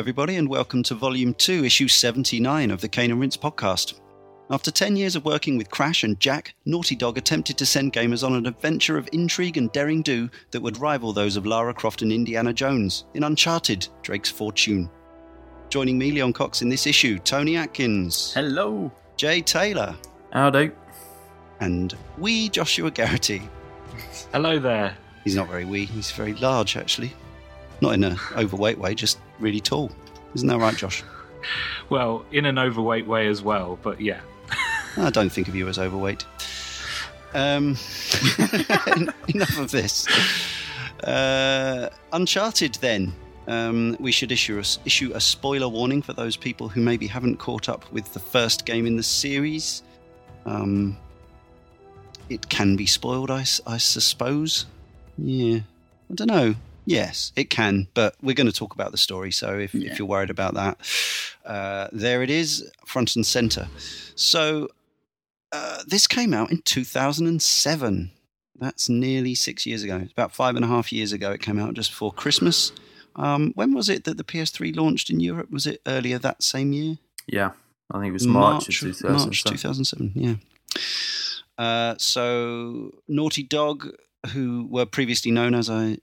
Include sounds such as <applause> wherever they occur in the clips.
Hello, everybody, and welcome to Volume 2, Issue 79 of the Cane and Rinse podcast. After 10 years of working with Crash and Jak, Naughty Dog attempted to send gamers on an adventure of intrigue and daring do that would rival those of Lara Croft and Indiana Jones in Uncharted Drake's Fortune. Joining me, Leon Cox, in this issue, Tony Atkins, Hello. Jay Taylor, Howdy. and wee Joshua Garrity. Hello there. He's not very wee, he's very large, actually. Not in an overweight way, just really tall. Isn't that right, Josh? Well, in an overweight way as well, but yeah. I don't think of you as overweight. Um, <laughs> enough of this. Uh, Uncharted, then. Um, we should issue a, issue a spoiler warning for those people who maybe haven't caught up with the first game in the series. Um, it can be spoiled, I suppose. Yeah. I don't know. Yes, it can, but we're going to talk about the story. So if, Yeah. if you're worried about that, uh, there it is, front and center. So uh, this came out in 2007. That's nearly six years ago. It's about five and a half years ago. It came out just before Christmas. Um, when was it that the PS3 launched in Europe? Was it earlier that same year? Yeah, I think it was March, of 2007. March 2007, yeah. Uh, so, Naughty Dog, who were previously known, as I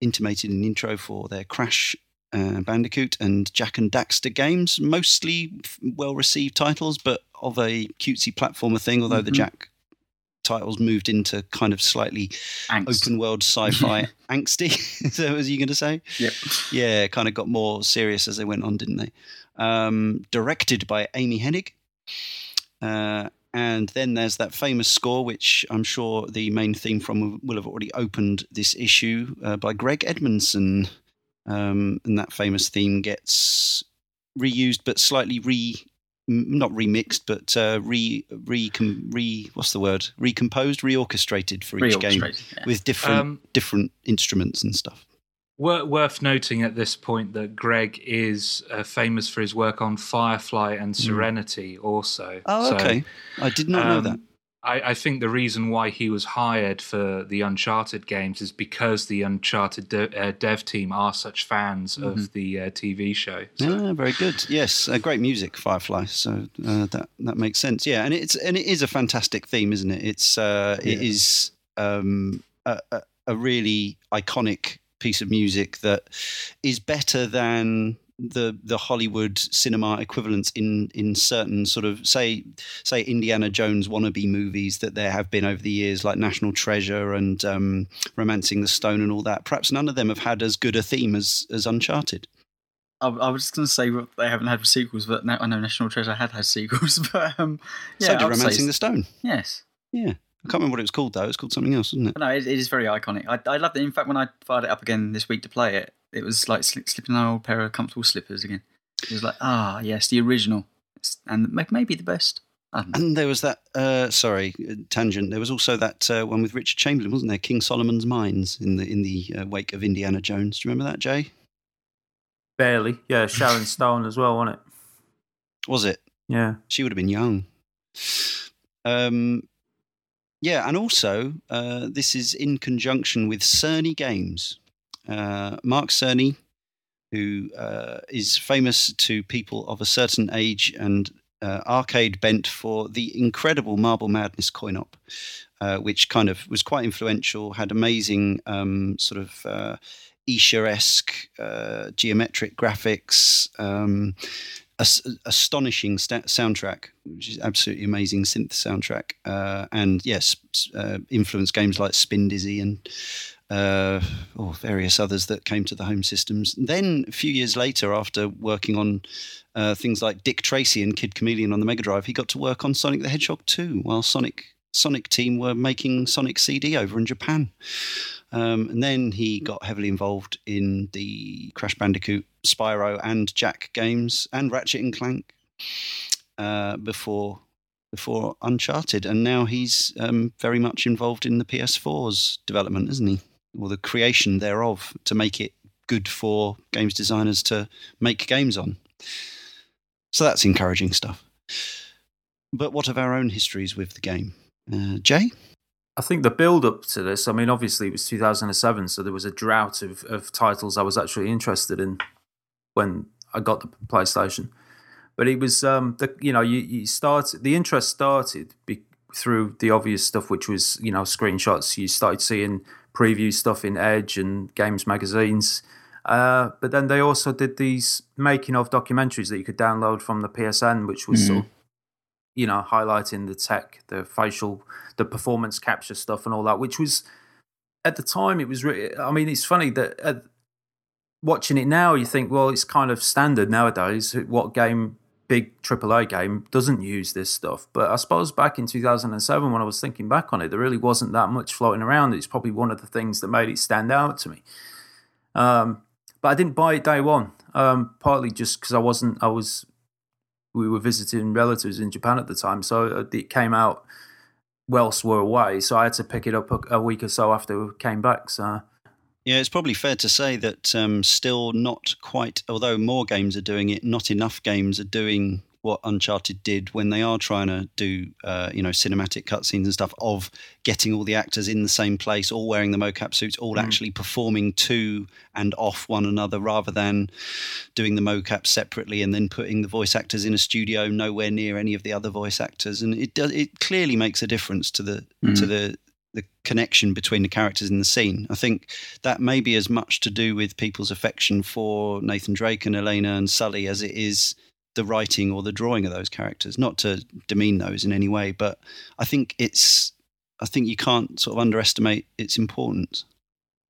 intimated in the intro, for their Crash uh, Bandicoot and Jak and Daxter games, mostly well received titles, but of a cutesy platformer thing, although the Mhm. Jak titles moved into kind of slightly Angst. open world sci-fi <laughs> angsty. so was you going to say? Yep. Yeah, kind of got more serious as they went on, didn't they? Um, directed by Amy Hennig. Uh, and then there's that famous score, which I'm sure the main theme from will- have already opened this issue uh, by Greg Edmonson. Um, and that famous theme gets reused, but slightly re not remixed, but uh, re re re what's the word? Recomposed, reorchestrated for each game yeah. with different Um, different instruments and stuff. Wor- worth noting at this point that Greg is uh, famous for his work on Firefly and Serenity also. Oh, So, okay. I did not know um, that. I, I think the reason why he was hired for the Uncharted games is because the Uncharted de- uh, dev team are such fans of the uh, TV show. So, Yeah, very good. Yes, uh, great music, Firefly. So uh, that that makes sense. Yeah, and it's and it is a fantastic theme, isn't it? It's uh, it Yeah. is um, a, a, a really iconic piece of music that is better than the the Hollywood cinema equivalents in in certain sort of say say Indiana Jones wannabe movies that there have been over the years, like National Treasure and um, Romancing the Stone and all that. Perhaps none of them have had as good a theme as as Uncharted. I, I was just going to say they haven't had sequels, but now I know National Treasure had had sequels. <laughs> But um, yeah, so did Romancing the Stone. Yes. Yeah. I can't remember what it was called though. It's called something else, isn't it? No, it, it is very iconic. I, I loved it. In fact, when I fired it up again this week to play it, it was like sli- slipping an old pair of comfortable slippers again. It was like, ah, yes, the original. It's, and maybe the best. I don't know. And there was that. Uh, sorry, uh, tangent. There was also that uh, one with Richard Chamberlain, wasn't there? King Solomon's Mines in the in the uh, wake of Indiana Jones. Do you remember that, Jay? Barely. Yeah, Sharon Stone as well, wasn't it? Was it? Yeah. She would have been young. Um, yeah, and also uh, this is in conjunction with Cerny Games. Uh, Mark Cerny, who uh, is famous to people of a certain age and uh, arcade bent for the incredible Marble Madness coin op, uh, which kind of was quite influential, had amazing um, sort of uh, Escher-esque uh, geometric graphics, um, as- astonishing soundtrack, which is absolutely amazing synth soundtrack, uh, and yes, uh, influenced games like Spindizzy and uh, or various others that came to the home systems. Then a few years later, after working on uh, things like Dick Tracy and Kid Chameleon on the Mega Drive, he got to work on Sonic the Hedgehog 2, while Sonic Sonic team were making Sonic CD over in Japan. Um, and then he got heavily involved in the Crash Bandicoot, Spyro, and Jak games, and Ratchet and Clank uh, before before Uncharted. And now he's um, very much involved in the PS4's development, isn't he? Or the creation thereof to make it good for games designers to make games on. So that's encouraging stuff. But what of our own histories with the game? Uh, Jay? I think the build up to this, I mean, obviously it was 2007, so there was a drought of, of titles I was actually interested in when I got the PlayStation. But it was um, the you know you, you started the interest started be, through the obvious stuff, which was you know screenshots. You started seeing preview stuff in Edge and games magazines. Uh, but then they also did these making of documentaries that you could download from the PSN, which was sort of, you know, highlighting the tech, the facial, the performance capture stuff, and all that. Which was at the time, it was. Re- I mean, it's funny that at, watching it now, you think, well, it's kind of standard nowadays. What game, big AAA game, doesn't use this stuff? But I suppose back in 2007, when I was thinking back on it, there really wasn't that much floating around. It's probably one of the things that made it stand out to me. Um, but I didn't buy it day one, um, partly just because I wasn't. I was. We were visiting relatives in Japan at the time, so it came out whilst we're away. So I had to pick it up a, a week or so after we came back. So Yeah, it's probably fair to say that um, still not quite, although more games are doing it, not enough games are doing what Uncharted did when they are trying to do, uh, you know, cinematic cutscenes and stuff of getting all the actors in the same place, all wearing the mocap suits, all Mm. actually performing to and off one another rather than doing the mocap separately and then putting the voice actors in a studio nowhere near any of the other voice actors. And it does, it clearly makes a difference to the, to the, the connection between the characters in the scene. I think that may be as much to do with people's affection for Nathan Drake and Elena and Sully as it is the writing or the drawing of those characters. Not to demean those in any way, but I think it's I think you can't sort of underestimate its importance.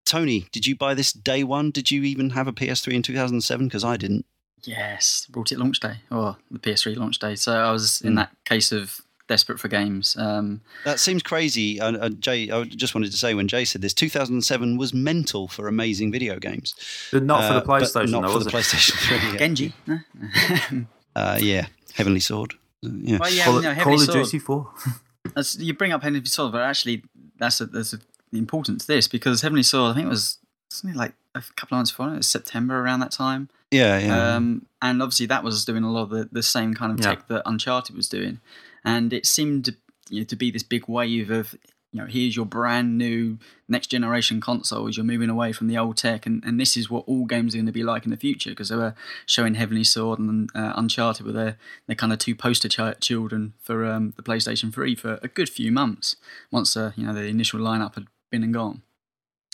Tony, did you buy this day one? Did you even have a PS3 in 2007? Because I didn't. Yes, bought it launch day or the PS3 launch day. So I was in Mm. that case of desperate for games. Um, That seems crazy. Uh, uh, Jay, I just wanted to say when Jay said this, 2007 was mental for amazing video games. But not for Uh, the but PlayStation, not though, for was the it? PlayStation 3. yeah. Genji. <laughs> no? Uh, yeah, Heavenly Sword. Yeah. well, yeah, Call, no, it- Heavenly Call of Sword. Duty 4. <laughs> That's, you bring up Heavenly Sword, but actually, that's a, there's a, the importance to this because Heavenly Sword, I think it was something like a couple of months before, it was September around that time. yeah, yeah. Um, and obviously, that was doing a lot of the, the same kind of Yeah. tech that Uncharted was doing. And it seemed to, you know, to be this big wave of, you know, here's your brand new next generation consoles. You're moving away from the old tech, and, and this is what all games are going to be like in the future because they were showing Heavenly Sword and uh, Uncharted were their, their kind of two poster chi- children for um, the PlayStation 3 for a good few months once uh, you know the initial lineup had been and gone.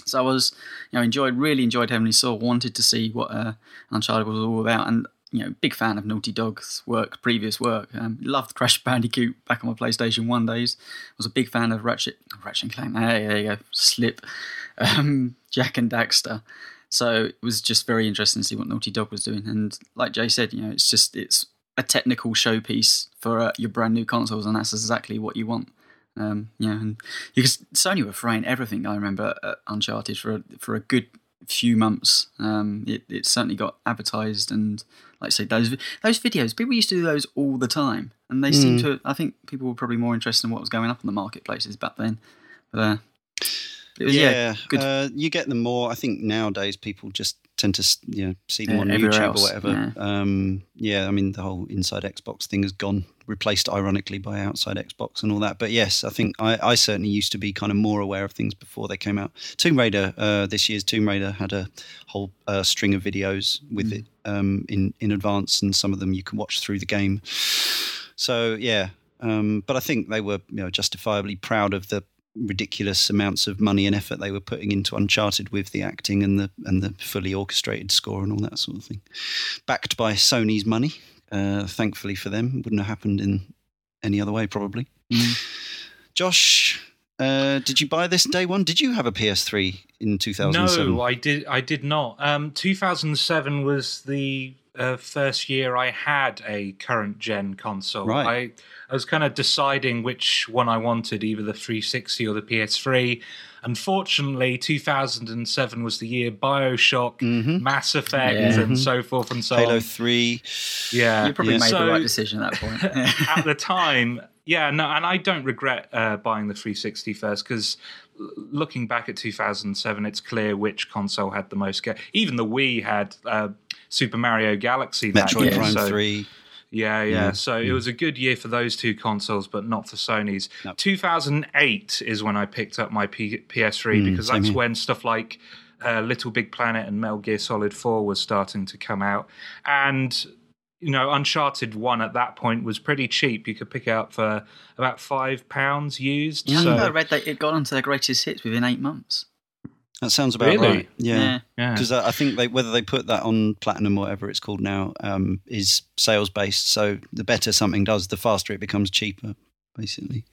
So I was, you know, enjoyed really enjoyed Heavenly Sword. Wanted to see what uh, Uncharted was all about, and you know, big fan of Naughty Dog's work, previous work. Um, loved Crash Bandicoot back on my PlayStation One days. Was a big fan of Ratchet, Ratchet and Clank. Hey, there you go, Slip, <laughs> um, Jak and Daxter. So it was just very interesting to see what Naughty Dog was doing. And like Jay said, you know, it's just it's a technical showpiece for uh, your brand new consoles, and that's exactly what you want. Um, yeah, and because Sony were throwing everything. I remember Uncharted for a, for a good few months. Um, it, it certainly got advertised, and like I say, those those videos, people used to do those all the time, and they seem Mm. to. I think people were probably more interested in what was going up on the marketplaces back then. But uh, it was, yeah, yeah, good. Uh, you get them more. I think nowadays people just tend to you know see them Yeah, on YouTube else, or whatever. yeah. Um, yeah, I mean the whole inside Xbox thing has gone replaced ironically by outside Xbox and all that. But yes, I think I, I certainly used to be kind of more aware of things before they came out. Tomb Raider, uh, this year's Tomb Raider had a whole uh, string of videos with Mm. it um, in in advance, and some of them you can watch through the game. So yeah, um, but I think they were you know justifiably proud of the ridiculous amounts of money and effort they were putting into Uncharted with the acting and the and the fully orchestrated score and all that sort of thing, backed by Sony's money. Uh, thankfully for them, wouldn't have happened in any other way probably. Mm. Josh, uh, did you buy this day one? Did you have a PS3 in 2007? No, I did. I did not. Um, 2007 was the uh, first year I had a current gen console. Right. I, I was kind of deciding which one I wanted, either the 360 or the PS3. Unfortunately, 2007 was the year Bioshock, Mhm. Mass Effect, Yeah. and so forth and so on. Halo 3. Yeah, you probably yeah. made So- the right decision at that point. <laughs> at the time, yeah, no, and I don't regret uh, buying the 360 first because looking back at 2007, it's clear which console had the most. Ga- Even the Wii had uh, Super Mario Galaxy. Metroid Prime so- 3. Yeah, yeah. Yeah. So it was a good year for those two consoles, but not for Sony's. No. 2008 is when I picked up my P- PS3 Mm, because that's when stuff like uh, Little Big Planet and Metal Gear Solid 4 was starting to come out. And, you know, Uncharted 1 at that point was pretty cheap. You could pick it up for about £5 used. Yeah, so, I read that it got onto their greatest hits within eight months. That sounds about Really? right. Yeah. yeah. Because I think they, whether they put that on platinum or whatever it's called now um, is sales based. So the better something does, the faster it becomes cheaper, basically.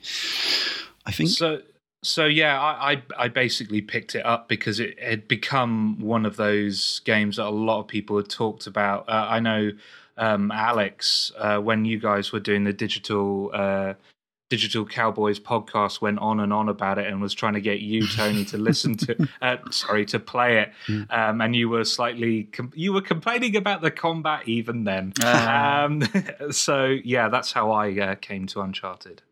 I think. So, so yeah, I, I I basically picked it up because it had become one of those games that a lot of people had talked about. Uh, I know um, Alex, uh, when you guys were doing the digital uh, digital cowboys podcast, went on and on about it and was trying to get you, Tony, to listen to <laughs> uh, sorry to play it, um, and you were slightly com- you were complaining about the combat even then. Ah. Um, <laughs> so yeah, that's how I uh, came to Uncharted.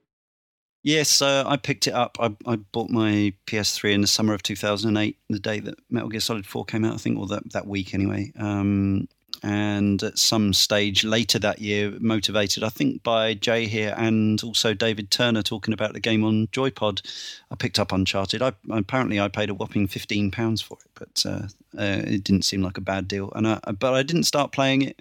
Yes, uh, I picked it up. I, I bought my PS3 in the summer of 2008, the day that Metal Gear Solid 4 came out, I think, or that, that week anyway. Um, and at some stage later that year, motivated, I think, by Jay here and also David Turner talking about the game on Joypod, I picked up Uncharted. I, apparently, I paid a whopping £15 for it, but uh, uh, it didn't seem like a bad deal. And I, But I didn't start playing it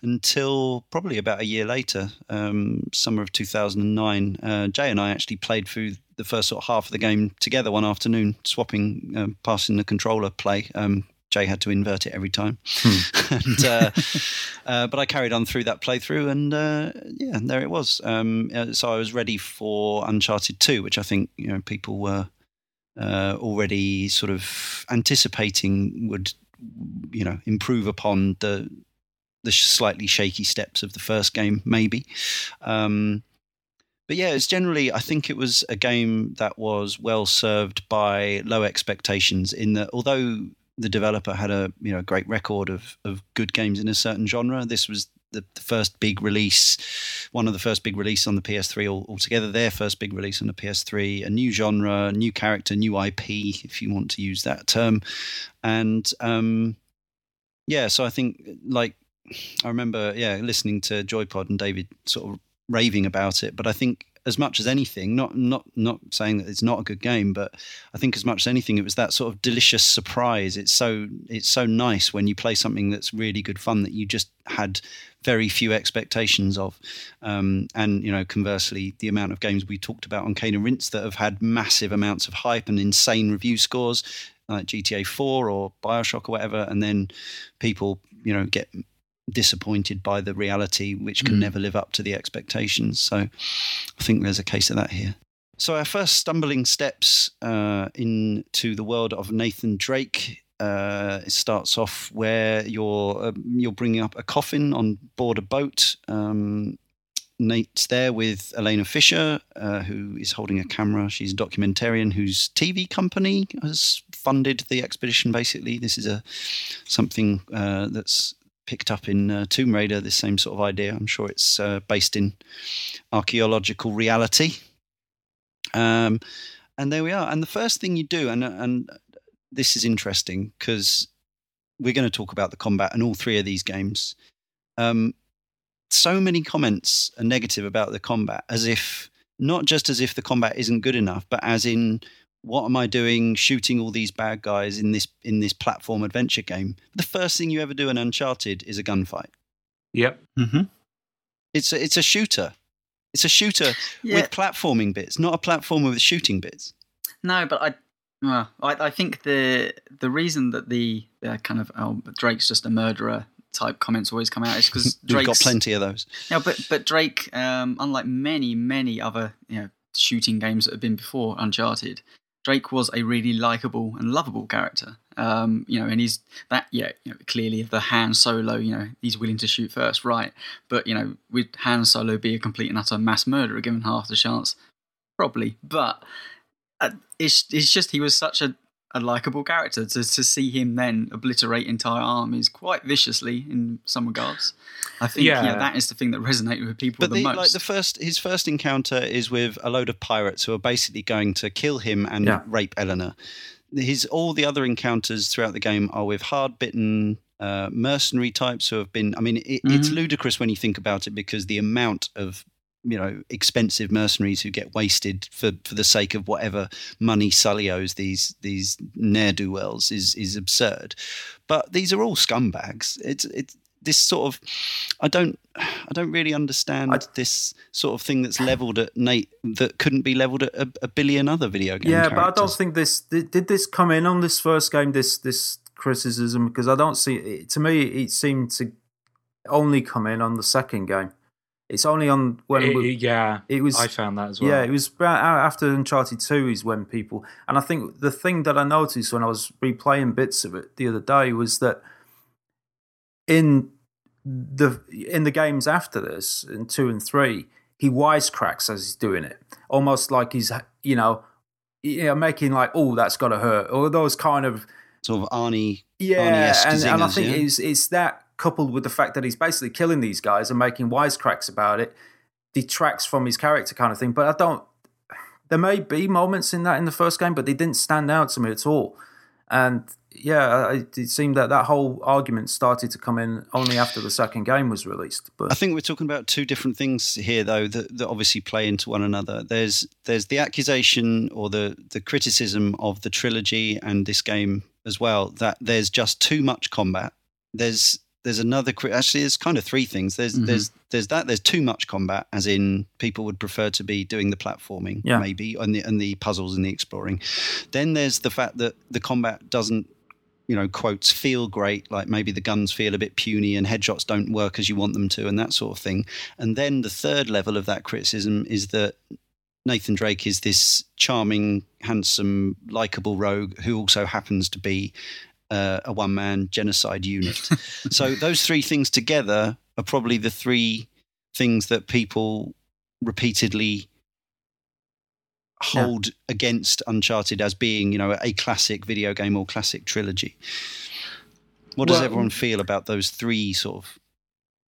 until probably about a year later, um, summer of 2009. Uh, Jay and I actually played through the first sort of half of the game together one afternoon, swapping, um, passing the controller play. Um, Jay had to invert it every time, <laughs> and, uh, <laughs> uh, but I carried on through that playthrough, and uh, yeah, there it was. Um, uh, so I was ready for Uncharted Two, which I think you know people were uh, already sort of anticipating would you know improve upon the the slightly shaky steps of the first game, maybe. Um, but yeah, it's generally I think it was a game that was well served by low expectations. In that, although the developer had a you know great record of of good games in a certain genre, this was the, the first big release, one of the first big release on the PS3 all, altogether. Their first big release on the PS3, a new genre, new character, new IP, if you want to use that term, and um, yeah, so I think like I remember, yeah, listening to Joypod and David sort of raving about it. But I think as much as anything, not not not saying that it's not a good game, but I think as much as anything, it was that sort of delicious surprise. It's so it's so nice when you play something that's really good fun that you just had very few expectations of. Um, and you know, conversely, the amount of games we talked about on Cane and Rinse that have had massive amounts of hype and insane review scores, like GTA 4 or Bioshock or whatever, and then people, you know, get disappointed by the reality, which can Mm. never live up to the expectations. So I think there's a case of that here. So our first stumbling steps uh, into the world of Nathan Drake. Uh, it starts off where you're uh, you're bringing up a coffin on board a boat. Um, Nate's there with Elena Fisher, uh, who is holding a camera. She's a documentarian whose TV company has funded the expedition. Basically, this is a something uh, that's picked up in uh, Tomb Raider. This same sort of idea. I'm sure it's uh, based in archaeological reality. Um, and there we are. And the first thing you do, and and this is interesting because we're going to talk about the combat in all three of these games. Um, so many comments are negative about the combat, as if not just as if the combat isn't good enough, but as in what am I doing shooting all these bad guys in this in this platform adventure game? The first thing you ever do in Uncharted is a gunfight. Yep. Mm-hmm. It's a, it's a shooter. It's a shooter <laughs> Yeah. with platforming bits, not a platformer with shooting bits. No, but I, well, I, I think the the reason that the uh, kind of oh, Drake's just a murderer type comments always come out is because <laughs> We've Drake's got plenty of those. Yeah, but but Drake, um, unlike many many other you know shooting games that have been before Uncharted, Drake was a really likable and lovable character. Um, you know, and he's that yeah, you know, clearly the Han Solo, you know, he's willing to shoot first, right? But you know, would Han Solo be a complete and utter mass murderer given half the chance? Probably, but uh, it's it's just he was such a a likable character to to see him then obliterate entire armies quite viciously in some regards. I think yeah, Yeah. that is the thing that resonated with people But the, the, most. like the first, his first encounter is with a load of pirates who are basically going to kill him and Yeah. rape Eleanor. His all the other encounters throughout the game are with hard-bitten uh, mercenary types who have been. I mean, it, it's Mhm. ludicrous when you think about it because the amount of you know expensive mercenaries who get wasted for, for the sake of whatever money Sully owes these these ne'er do wells is is absurd. But these are all scumbags. It's it's this sort of I don't I don't really understand I- this sort of thing that's leveled at Nate that couldn't be leveled at a, a billion other video game yeah, but I don't think this did, did this come in on this first game. This this criticism because I don't see it, to me it seemed to only come in on the second game. It's only on when It- we, yeah, it was I found that as well. Yeah, it was about after Uncharted 2 is when people. And I think the thing that I noticed when I was replaying bits of it the other day was that in the in the games after this, in 2 and 3, he wisecracks as he's doing it. Almost like he's, you know, you know making like, oh, that's got to hurt. Or those kind of. sort of Arnie Yeah, Arnie-esque and, and I think yeah? it's, it's that coupled with the fact that he's basically killing these guys and making wisecracks about it detracts from his character kind of thing. But I don't. There may be moments in that in the first game, but they didn't stand out to me at all. And yeah, it, seemed that that whole argument started to come in only after the second game was released. But I think we're talking about two different things here, though, that, that obviously play into one another. There's there's the accusation or the the criticism of the trilogy and this game as well that there's just too much combat. There's there's another actually there's kind of three things. There's Mhm. there's there's that there's too much combat, as in people would prefer to be doing the platforming, Yeah. maybe, and the and the puzzles and the exploring. Then there's the fact that the combat doesn't you know, quotes feel great, like maybe the guns feel a bit puny and headshots don't work as you want them to, and that sort of thing. And then the third level of that criticism is that Nathan Drake is this charming, handsome, likable rogue who also happens to be uh, a one man genocide unit. <laughs> so those three things together are probably the three things that people repeatedly Yeah. hold against Uncharted as being, you know, a classic video game or classic trilogy. What does Well- everyone feel about those three sort of?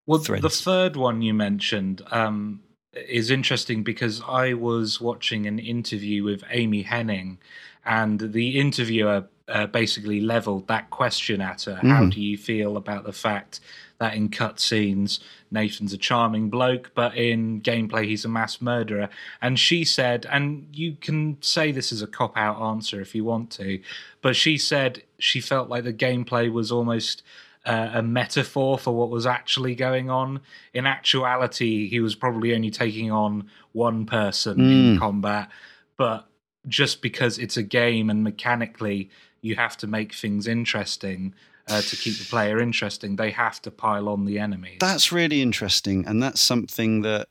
Well, the third one you mentioned um, is interesting because I was watching an interview with Amy Hennig, and the interviewer uh, basically leveled that question at her. How Mhm. do you feel about the fact that in cutscenes Nathan's a charming bloke, but in gameplay he's a mass murderer? And she said, and you can say this is a cop out answer if you want to, but she said she felt like the gameplay was almost uh, a metaphor for what was actually going on. In actuality, he was probably only taking on one person in Mm. combat, but just because it's a game and mechanically you have to make things interesting uh, to keep the player interesting, they have to pile on the enemies. That's really interesting, and that's something that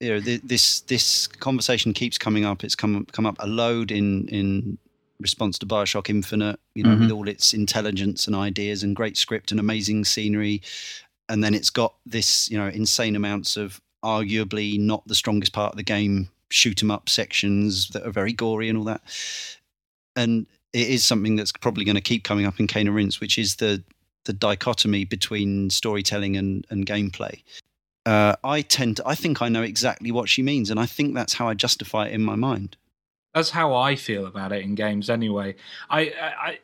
you know th- this this conversation keeps coming up. It's come come up a load in in response to Bioshock Infinite. You know, Mhm. with all its intelligence and ideas and great script and amazing scenery, and then it's got this you know insane amounts of arguably not the strongest part of the game shoot 'em up sections that are very gory and all that. And it is something that's probably going to keep coming up in Cane and Rinse, which is the the dichotomy between storytelling and, and gameplay. Uh, I tend to, I think I know exactly what she means, and I think that's how I justify it in my mind. That's how I feel about it in games anyway. I, I, I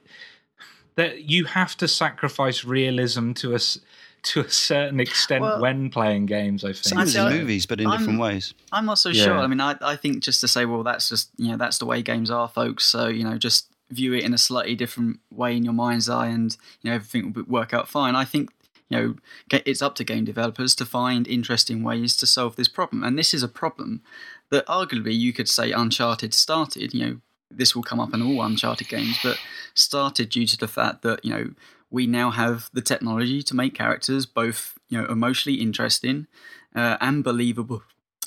that you have to sacrifice realism to a s- to a certain extent Well- when playing games. I think. Same as in I- movies, but in I'm- different ways. I'm not so Yeah. sure. I mean, I, I think just to say, well, that's just you know that's the way games are, folks. So you know, just view it in a slightly different way in your mind's eye, and you know everything will work out fine. I think you know it's up to game developers to find interesting ways to solve this problem, and this is a problem that arguably you could say Uncharted started. You know, this will come up in all Uncharted games, but started due to the fact that you know we now have the technology to make characters both you know emotionally interesting uh, and believable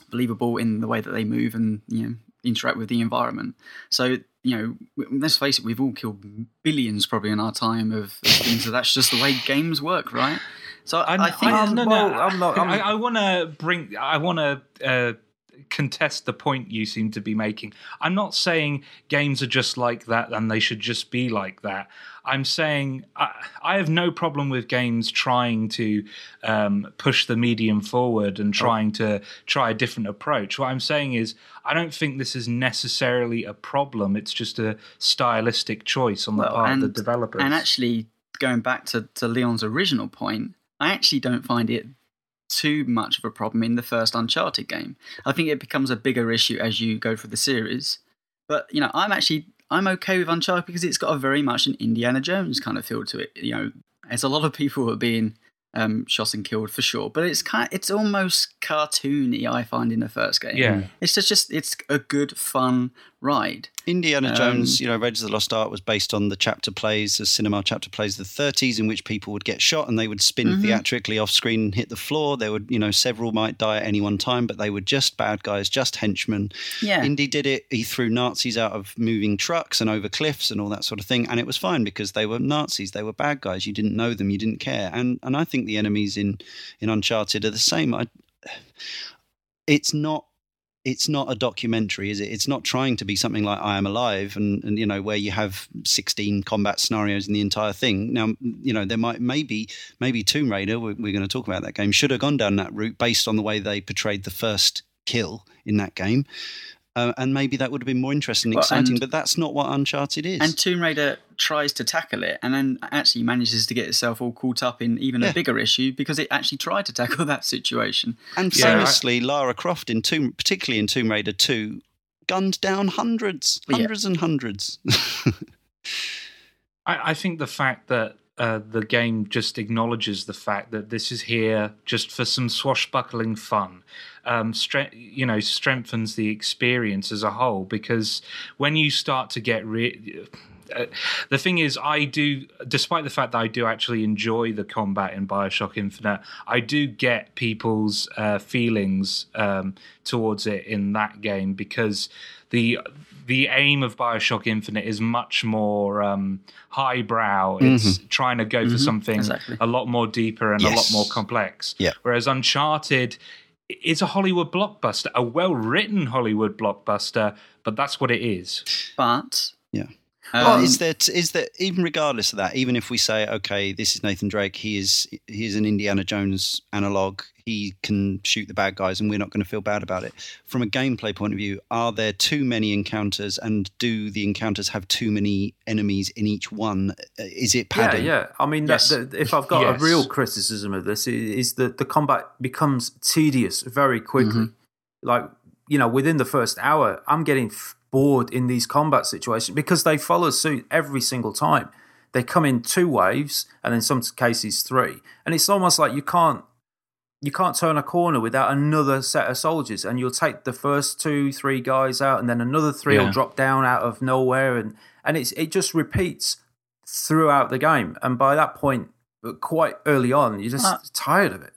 believable in the way that they move and you know interact with the environment. So you know, let's face it, we've all killed billions probably in our time of, of things. So that's just the way games work, right? So I, I think I, Um, no, well, no, I'm not- I'm- I, I want to bring. I want to uh, contest the point you seem to be making. I'm not saying games are just like that and they should just be like that. I'm saying I, I have no problem with games trying to um, push the medium forward and trying to try a different approach. What I'm saying is, I don't think this is necessarily a problem. It's just a stylistic choice on the Well, part of the and- developers. and actually going back to, to Leon's original point, I actually don't find it too much of a problem in the first Uncharted game. I think it becomes a bigger issue as you go through the series. But you know, I'm actually I'm okay with Uncharted because it's got a very much an Indiana Jones kind of feel to it. You know, there's a lot of people who are being um, shot and killed for sure, but it's kind of, it's almost cartoony. I find in the first game, Yeah. it's just just it's a good fun ride. Indiana Um, Jones, you know, Raiders of the Lost Ark was based on the chapter plays, the cinema chapter plays of the 30s, in which people would get shot and they would spin Mhm. theatrically off screen and hit the floor. There would, you know, several might die at any one time, but they were just bad guys, just henchmen. Yeah, Indy did it. He threw Nazis out of moving trucks and over cliffs and all that sort of thing, and it was fine because they were Nazis. They were bad guys. You didn't know them. You didn't care. And and I think the enemies in in Uncharted are the same. I, it's not. It's not a documentary, is it? It's not trying to be something like I Am Alive, and, and you know where you have sixteen combat scenarios in the entire thing. Now, you know there might maybe maybe Tomb Raider. We're, we're going to talk about that game. Should have gone down that route based on the way they portrayed the first kill in that game. Uh, and maybe that would have been more interesting and Well, exciting, and- but that's not what Uncharted is. and Tomb Raider tries to tackle it, and then actually manages to get itself all caught up in even Yeah. a bigger issue because it actually tried to tackle <laughs> that situation. And Yeah, I- famously, Lara Croft in Tomb, particularly in Tomb Raider Two, gunned down hundreds, Yeah. hundreds and hundreds. <laughs> I, I think the fact that uh, the game just acknowledges the fact that this is here just for some swashbuckling fun, um, stre- you know, strengthens the experience as a whole. Because when you start to get re- uh, the thing is, I do, despite the fact that I do actually enjoy the combat in Bioshock Infinite, I do get people's uh, feelings um, towards it in that game because the the aim of Bioshock Infinite is much more um, highbrow. It's trying to go for something exactly. a lot more deeper and a lot more complex. Yeah. Whereas Uncharted is a Hollywood blockbuster, a well written Hollywood blockbuster, but that's what it is. But Yeah. um, Well, is that is that even regardless of that, even if we say, okay, this is Nathan Drake, he is he is an Indiana Jones analog, he can shoot the bad guys, and we're not going to feel bad about it. From a gameplay point of view, are there too many encounters, and do the encounters have too many enemies in each one? Uh, Is it Yeah, padding? yeah. yeah. I mean, Yes. that, that, if I've got Yes. a real criticism of this, is that the combat becomes tedious very quickly. Like, you know, within the first hour, I'm getting f- bored in these combat situations because they follow suit every single time. They come in two waves, and in some cases three, and it's almost like you can't you can't turn a corner without another set of soldiers, and you'll take the first two, three guys out, and then another three will drop down out of nowhere, and and it's it just repeats throughout the game, and by that point, quite early on, you're just Uh, tired of it.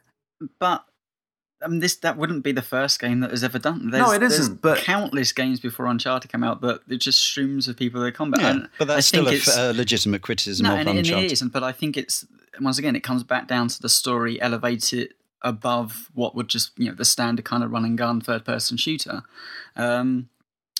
but I mean, this that wouldn't be the first game that has ever done. There's, No, it isn't, but- countless games before Uncharted came out that it just streams of people that combat. Yeah, And but I that's still think a, it's- f- a legitimate criticism no, of and, and it isn't. But I think it's once again, it comes back down to the story, elevates it above what would just you know the standard kind of run and gun third person shooter. Um,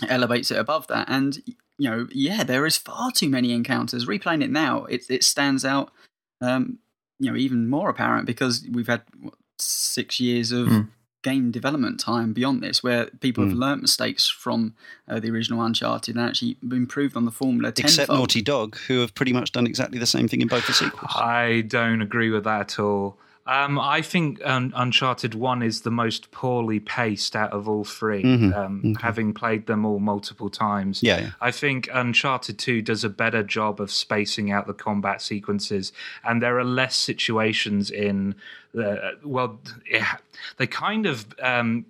elevates it above that, and you know, yeah, there is far too many encounters. Replaying it now, it it stands out. Um, you know, even more apparent because we've had what, six years of Mm. game development time beyond this, where people have Mm. learnt mistakes from uh, the original Uncharted and actually improved on the formula. Except tenfold. Naughty Dog, who have pretty much done exactly the same thing in both the sequels. I don't agree with that at all. Um, I think um, Uncharted 1 is the most poorly paced out of all 3 Mhm, um, okay. having played them all multiple times. Yeah, yeah. I think Uncharted 2 does a better job of spacing out the combat sequences, and there are less situations in the. Well, yeah, they kind of. Um,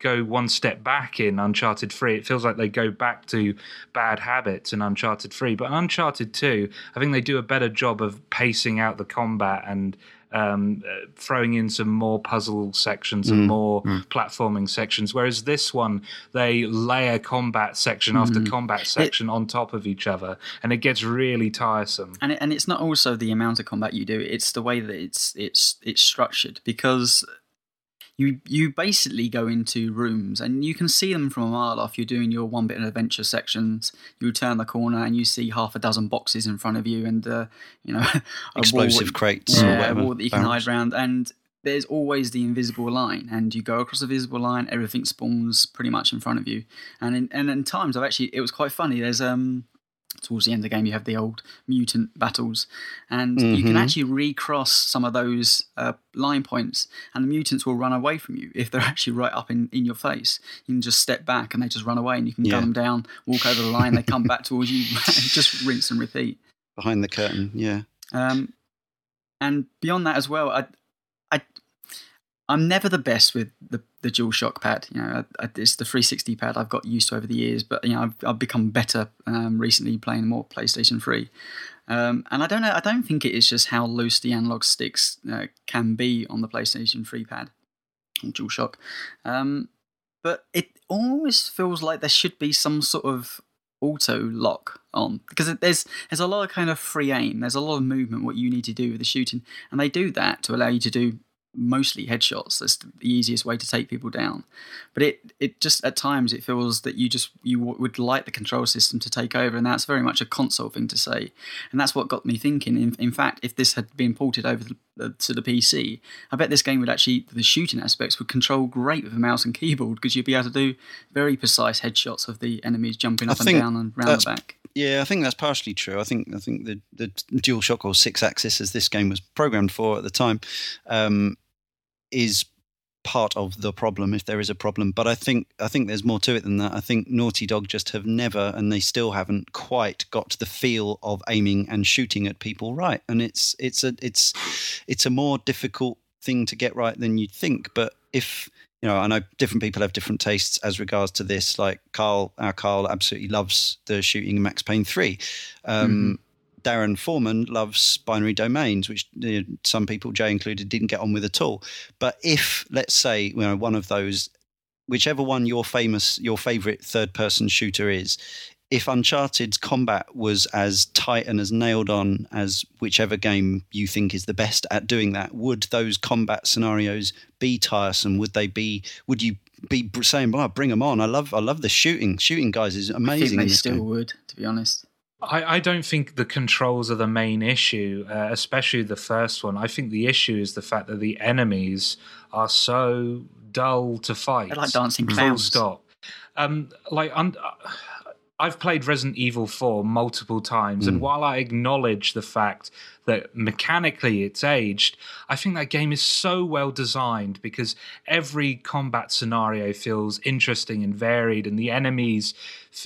Go one step back in Uncharted 3. It feels like they go back to bad habits in Uncharted 3. But Uncharted 2, I think they do a better job of pacing out the combat and um, uh, throwing in some more puzzle sections and more platforming sections. Whereas this one, they layer combat section after combat section on top of each other, and it gets really tiresome. and it, and it's not also the amount of combat you do; it's the way that it's it's it's structured because you you basically go into rooms and you can see them from a mile off. You're doing your one bit of adventure sections. You turn the corner and you see half a dozen boxes in front of you, and uh, you know <laughs> a Explosive crates or yeah, a whatever. wall that you can barrels. hide around, and there's always the invisible line, and you go across the visible line. Everything spawns pretty much in front of you, and in, and in times I've actually it was quite funny. There's um towards the end of the game, you have the old mutant battles, and mm-hmm. you can mm-hmm. actually recross some of those uh, line points, and the mutants will run away from you if they're <laughs> actually right up in, in your face. You can just step back and they just run away, and you can yeah. gun them down, walk over the line, they <laughs> come back towards you, <laughs> just rinse and repeat. Behind the curtain, yeah. Um, and beyond that as well, I, I, I'm never the best with the the DualShock pad. You know, it's the 360 pad I've got used to over the years, but you know, I've, I've become better um, recently playing more PlayStation 3. Um, and I don't know, I don't think it is just how loose the analog sticks uh, can be on the PlayStation 3 pad, DualShock. Um, but it always feels like there should be some sort of auto lock on because there's there's a lot of kind of free aim. There's a lot of movement what you need to do with the shooting, and they do that to allow you to do mostly headshots. That's the easiest way to take people down. But it it just at times it feels that you just you would like the control system to take over, and that's very much a console thing to say. And that's what got me thinking. In, in fact, if this had been ported over the, to the PC, I bet this game would actually the shooting aspects would control great with a mouse and keyboard because you'd be able to do very precise headshots of the enemies jumping up and down and round the back. Yeah, I think that's partially true. I think I think the the DualShock or six axis, as this game was programmed for at the time, um, is part of the problem if there is a problem. But i think i think there's more to it than that. I think naughty dog just have never and they still haven't quite got the feel of aiming and shooting at people right. And it's it's a it's it's a more difficult thing to get right than you'd think. But if you know i know different people have different tastes as regards to this. Like carl our carl absolutely loves the shooting max payne 3 um, mm-hmm. Darren Foreman loves binary domains, which you know, some people, Jay included, didn't get on with at all. But if, let's say, you know, one of those, whichever one your famous, your favorite third-person shooter is, if Uncharted's combat was as tight and as nailed on as whichever game you think is the best at doing that, would those combat scenarios be tiresome? Would they be? Would you be saying, "Well, bring them on"? I love, I love the shooting. Shooting guys is amazing. I think they still game. would, to be honest. I, I, don't think the controls are the main issue, uh, especially the first one. I think the issue is the fact that the enemies are so dull to fight. They're like dancing clowns. Full stop. Um, like un- I've played Resident Evil 4 multiple times, mm. and hmm. while I acknowledge the fact that mechanically it's aged, I think that game is so well designed because every combat scenario feels interesting and varied, and the enemies,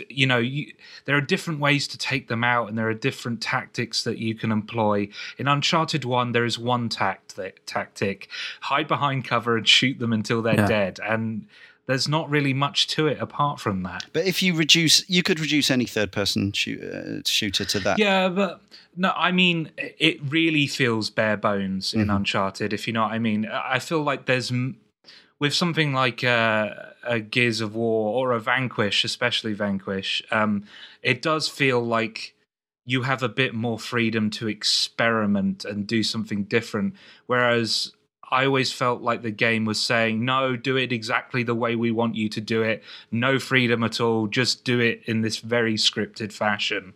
you know, you, there are different ways to take them out, and there are different tactics that you can employ. In Uncharted 1, there is one tact- tactic hide behind cover and shoot them until they're yeah. dead. And there's not really much to it apart from that. But if you reduce, you could reduce any third person shoot, uh, shooter to that. Yeah, but no, I mean, it really feels bare bones in mm-hmm. Uncharted, if you know what I mean. I feel like there's, with something like uh, a Gears of War or a Vanquish, especially Vanquish, um, it does feel like you have a bit more freedom to experiment and do something different. Whereas I always felt like the game was saying, no, do it exactly the way we want you to do it. No freedom at all. Just do it in this very scripted fashion.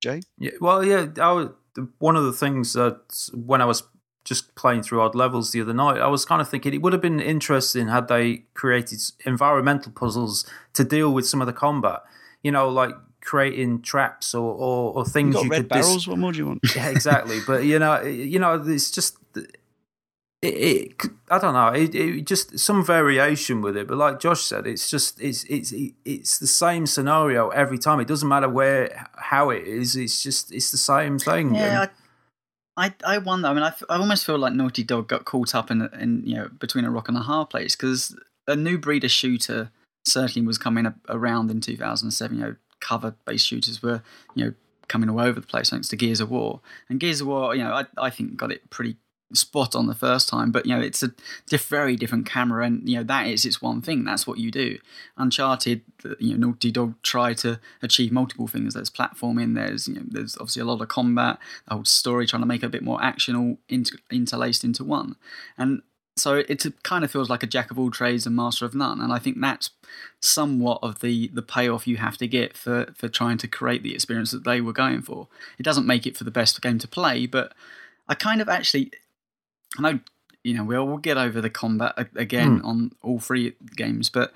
Jay? Yeah, well, yeah. Was, one of the things that when I was just playing through odd levels the other night, I was kind of thinking it would have been interesting had they created environmental puzzles to deal with some of the combat. You know, like creating traps or, or, or things you, you red could barrels. Dis- what more do you want? <laughs> Yeah, exactly. but you know, you know, it's just it, it, I don't know. It, it, just some variation with it, but like Josh said, it's just it's it's it's the same scenario every time. It doesn't matter where how it is. It's just it's the same thing. Yeah, I, I, I wonder. I mean, I, I almost feel like Naughty Dog got caught up in in you know between a rock and a hard place because a new breed of shooter certainly was coming around in 2007. You know, cover based shooters were you know coming all over the place thanks to Gears of War. And Gears of War, you know, I, I think got it pretty spot on the first time, but you know it's a diff- very different camera, and you know that is its one thing. That's what you do. Uncharted, uh, you know, Naughty Dog try to achieve multiple things. There's platforming. There's you know there's obviously a lot of combat. The whole story trying to make a bit more actional, inter- interlaced into one, and so it kind of feels like a jack of all trades and master of none. And I think that's somewhat of the the payoff you have to get for for trying to create the experience that they were going for. It doesn't make it for the best game to play, but I kind of actually I know you know we'll, we'll get over the combat again mm. on all three games, but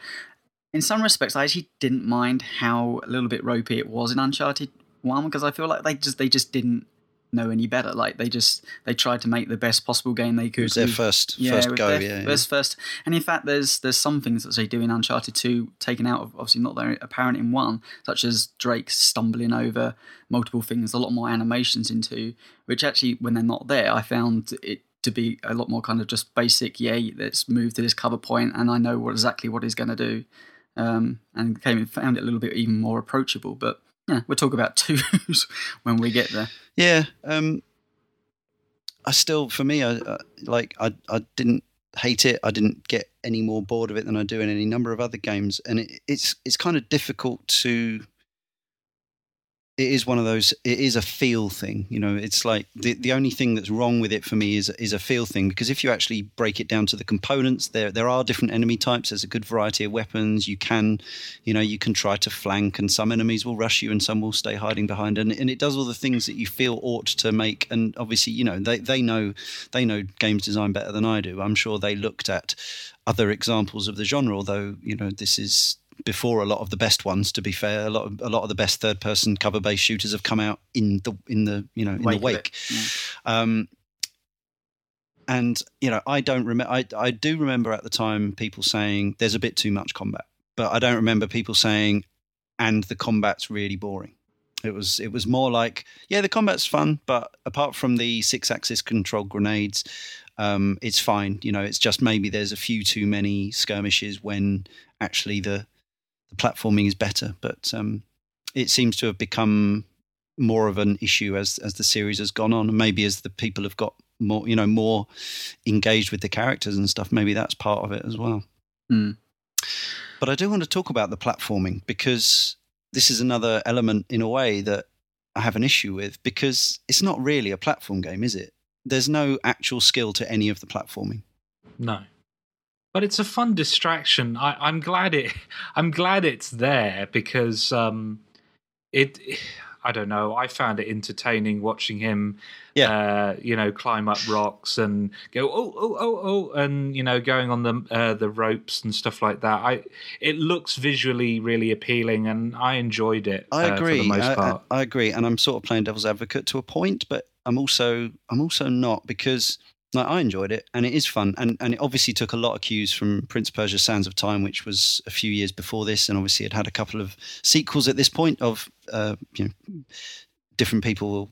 in some respects, I actually didn't mind how a little bit ropey it was in Uncharted one because I feel like they just they just didn't know any better. Like they just they tried to make the best possible game they could. It was their first yeah, first go. their yeah, yeah. first, and in fact, there's there's some things that they do in Uncharted Two taken out of obviously not very apparent in one, such as Drake stumbling over multiple things, a lot more animations into, which actually when they're not there, I found it to be a lot more kind of just basic. Yeah, let's move to this cover point, and I know what exactly what he's going to do, um, and came and found it a little bit even more approachable. But yeah, we'll talk about <laughs> twos when we get there. Yeah, um, I still, for me, I, I like I, I didn't hate it. I didn't get any more bored of it than I do in any number of other games, and it, it's it's kind of difficult to. It is one of those. It is a feel thing, you know. It's like the the only thing that's wrong with it for me is is a feel thing because if you actually break it down to the components, there there are different enemy types. There's a good variety of weapons. You can, you know, you can try to flank, and some enemies will rush you, and some will stay hiding behind, and and it does all the things that you feel ought to make. And obviously, you know, they they know they know games design better than I do. I'm sure they looked at other examples of the genre, although you know this is before a lot of the best ones. To be fair, a lot of a lot of the best third person cover based shooters have come out in the in the you know in Wake the wake. yeah. Um, and you know, I don't remember. I I do remember at the time people saying there's a bit too much combat, but I don't remember people saying, and the combat's really boring. It was it was more like, yeah, the combat's fun, but apart from the six axis control grenades, um, it's fine. You know, it's just maybe there's a few too many skirmishes when actually the the platforming is better. But um, it seems to have become more of an issue as as the series has gone on, and maybe as the people have got more, you know, more engaged with the characters and stuff. Maybe that's part of it as well. Hmm. But I do want to talk about the platforming because this is another element in a way that I have an issue with because it's not really a platform game, is it? There's no actual skill to any of the platforming. No. But it's a fun distraction. I, I'm glad it. <laughs> I'm glad it's there because um, it. <sighs> I don't know. I found it entertaining watching him. Yeah. Uh, you know, climb up rocks and go oh oh oh oh, and you know, going on the uh, the ropes and stuff like that. I. It looks visually really appealing, and I enjoyed it. I uh, agree. for the most I, I, part. I agree, and I'm sort of playing devil's advocate to a point, but I'm also I'm also not because I enjoyed it and it is fun, and and it obviously took a lot of cues from Prince Persia: Sands of Time, which was a few years before this, and obviously it had a couple of sequels at this point of uh, you know different people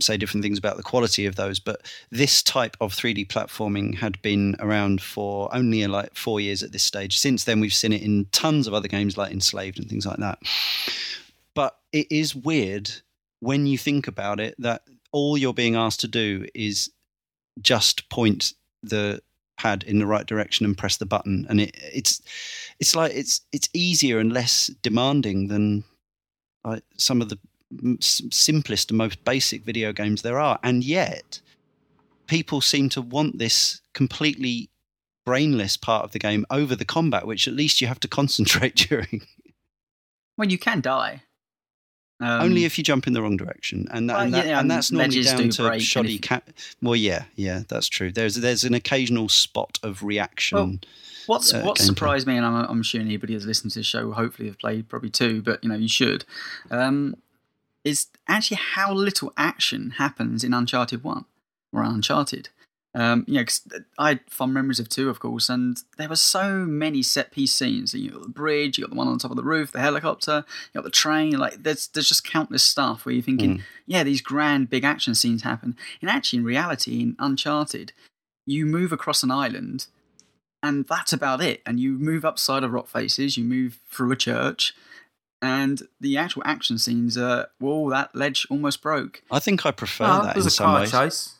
say different things about the quality of those but this type of 3d platforming had been around for only like four years at this stage. Since then we've seen it in tons of other games like enslaved and things like that. But it is weird when you think about it that all you're being asked to do is just point the pad in the right direction and press the button. And it, it's it's like it's it's easier and less demanding than like some of the simplest and most basic video games there are. And yet people seem to want this completely brainless part of the game over the combat which at least you have to <laughs> concentrate during. Well, you can die. Um, only if you jump in the wrong direction, and, well, and, that, yeah, and that's normally down do to shoddy cap. Well, yeah, yeah, that's true. There's there's an occasional spot of reaction. Well, What's uh, what surprised me, and I'm, I'm sure anybody who's listened to the show hopefully have played probably two, but you know you should, um, is actually how little action happens in Uncharted One or Uncharted. Um, you know, 'cause I had fond memories of two, of course, and there were so many set piece scenes. You got the bridge, you got the one on top of the roof, the helicopter, you got the train. Like there's there's just countless stuff where you're thinking, yeah, these grand big action scenes happen. And actually, in reality, in Uncharted, you move across an island and that's about it. And you move upside of rock faces, you move through a church, and the actual action scenes are whoa, that ledge almost broke. I think I prefer Oh, that there's in a some car ways. chase.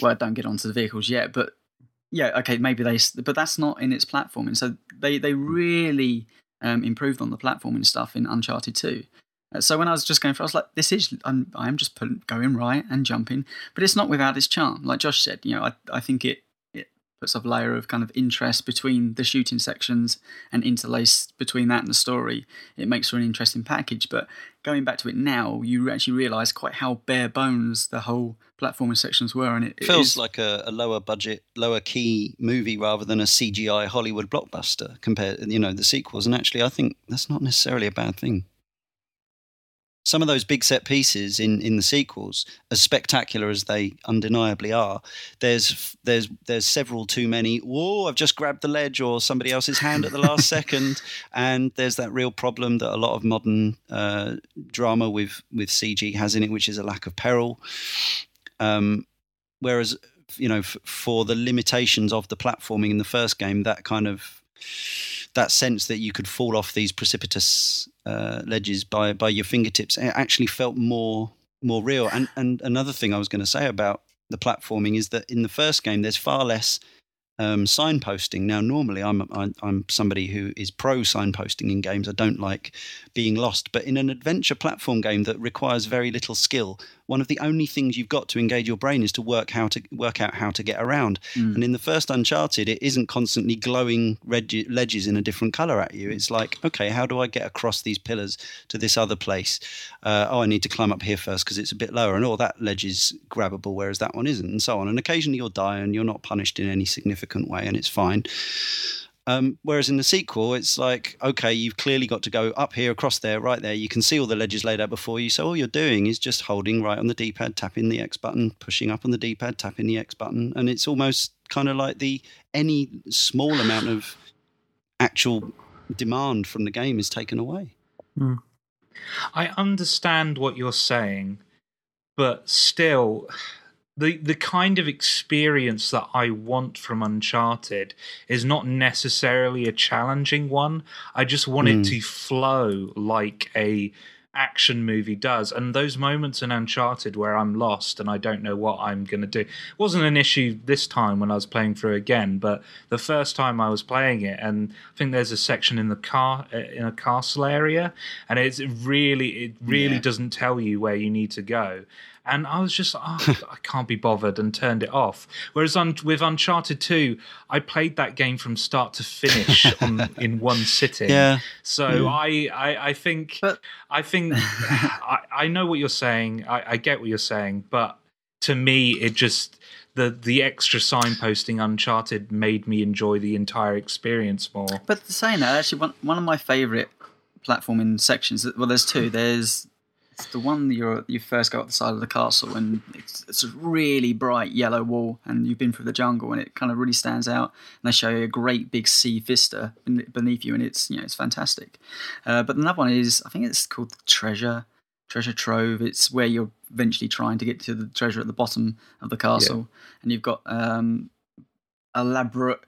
Well, don't get onto the vehicles yet, but yeah, okay, maybe they, but that's not in its platforming. So they they really um, improved on the platforming stuff in Uncharted Two. Uh, So when I was just going through, I was like, "This is I'm I'm just going right and jumping," but it's not without its charm. Like Josh said, you know, I I think it puts a layer of kind of interest between the shooting sections and interlaced between that and the story. It makes for an interesting package. But going back to it now, you actually realise quite how bare bones the whole platforming sections were, and it, it feels is- like a, a lower budget, lower key movie rather than a CGI Hollywood blockbuster compared, you know, the sequels. And actually, I think that's not necessarily a bad thing. Some of those big set pieces in, in the sequels, as spectacular as they undeniably are, there's there's there's several too many. Whoa! I've just grabbed the ledge, or somebody else's hand at the last <laughs> second, and there's that real problem that a lot of modern uh, drama with with CG has in it, which is a lack of peril. Um, whereas you know, f- for the limitations of the platforming in the first game, that kind of that sense that you could fall off these precipitous uh, ledges by by your fingertips it actually felt more more real. And and another thing I was going to say about the platforming is that in the first game, there's far less um, signposting. Now, normally I'm, I'm, I'm somebody who is pro signposting in games. I don't like being lost, but in an adventure platform game that requires very little skill, one of the only things you've got to engage your brain is to work how to work out how to get around. Mm. And in the first Uncharted, it isn't constantly glowing red ledges in a different color at you. It's like, okay, how do I get across these pillars to this other place? Uh, oh, I need to climb up here first because it's a bit lower, and oh, that ledge is grabbable, whereas that one isn't, and so on. And occasionally you'll die, and you're not punished in any significant way, and it's fine. Um, whereas in the sequel, it's like, okay, you've clearly got to go up here, across there, right there. You can see all the ledges laid out before you. So all you're doing is just holding right on the D pad, tapping the X button, pushing up on the D pad, tapping the X button. And it's almost kind of like the any small amount of actual demand from the game is taken away. Mm. I understand what you're saying, but still the the kind of experience that I want from Uncharted is not necessarily a challenging one. I just want mm. it hmm. to flow like a action movie does. And those moments in Uncharted where I'm lost and I don't know what I'm going to do wasn't an issue this time when I was playing through again, but the first time I was playing it, and I think there's a section in the car in a castle area, and it's really it really yeah. doesn't tell you where you need to go and I was just, oh, I can't be bothered, and turned it off. Whereas on, with Uncharted Two, I played that game from start to finish <laughs> on, in one sitting. Yeah. So mm. I, I, I think, but, I think, I, I know what you're saying. I, I get what you're saying, but to me, it just the the extra signposting Uncharted made me enjoy the entire experience more. But saying that, actually, one one of my favourite platforming sections. Well, there's two. There's it's the one you you first go up the side of the castle, and it's, it's a really bright yellow wall, and you've been through the jungle, and it kind of really stands out. And they show you a great big sea vista beneath you, and it's you know it's fantastic. Uh, but another one is I think it's called treasure treasure trove. It's where you're eventually trying to get to the treasure at the bottom of the castle, yeah. and you've got um, elaborate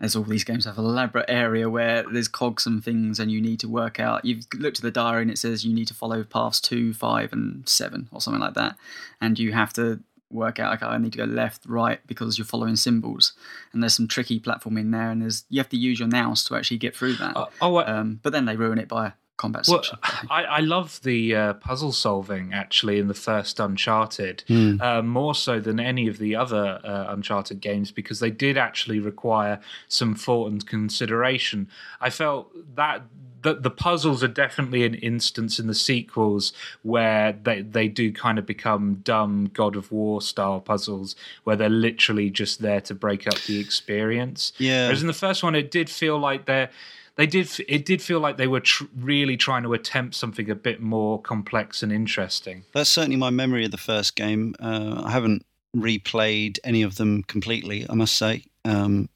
as all these games have an elaborate area where there's cogs and things and you need to work out. You've looked at the diary and it says you need to follow paths two five and seven or something like that. And you have to work out okay i need to go left right because you're following symbols. And there's some tricky platform in there and there's you have to use your nous to actually get through that. Uh, oh, um, but then they ruin it by combat well, section. I, I love the uh, puzzle solving actually in the first Uncharted, mm. uh, more so than any of the other uh, Uncharted games because they did actually require some thought and consideration. I felt that the, the puzzles are definitely an instance in the sequels where they, they do kind of become dumb God of War style puzzles where they're literally just there to break up the experience. Yeah. Whereas in the first one, it did feel like they're they did it did feel like they were tr- really trying to attempt something a bit more complex and interesting. That's certainly my memory of the first game. Uh, I haven't replayed any of them completely, I must say. Um,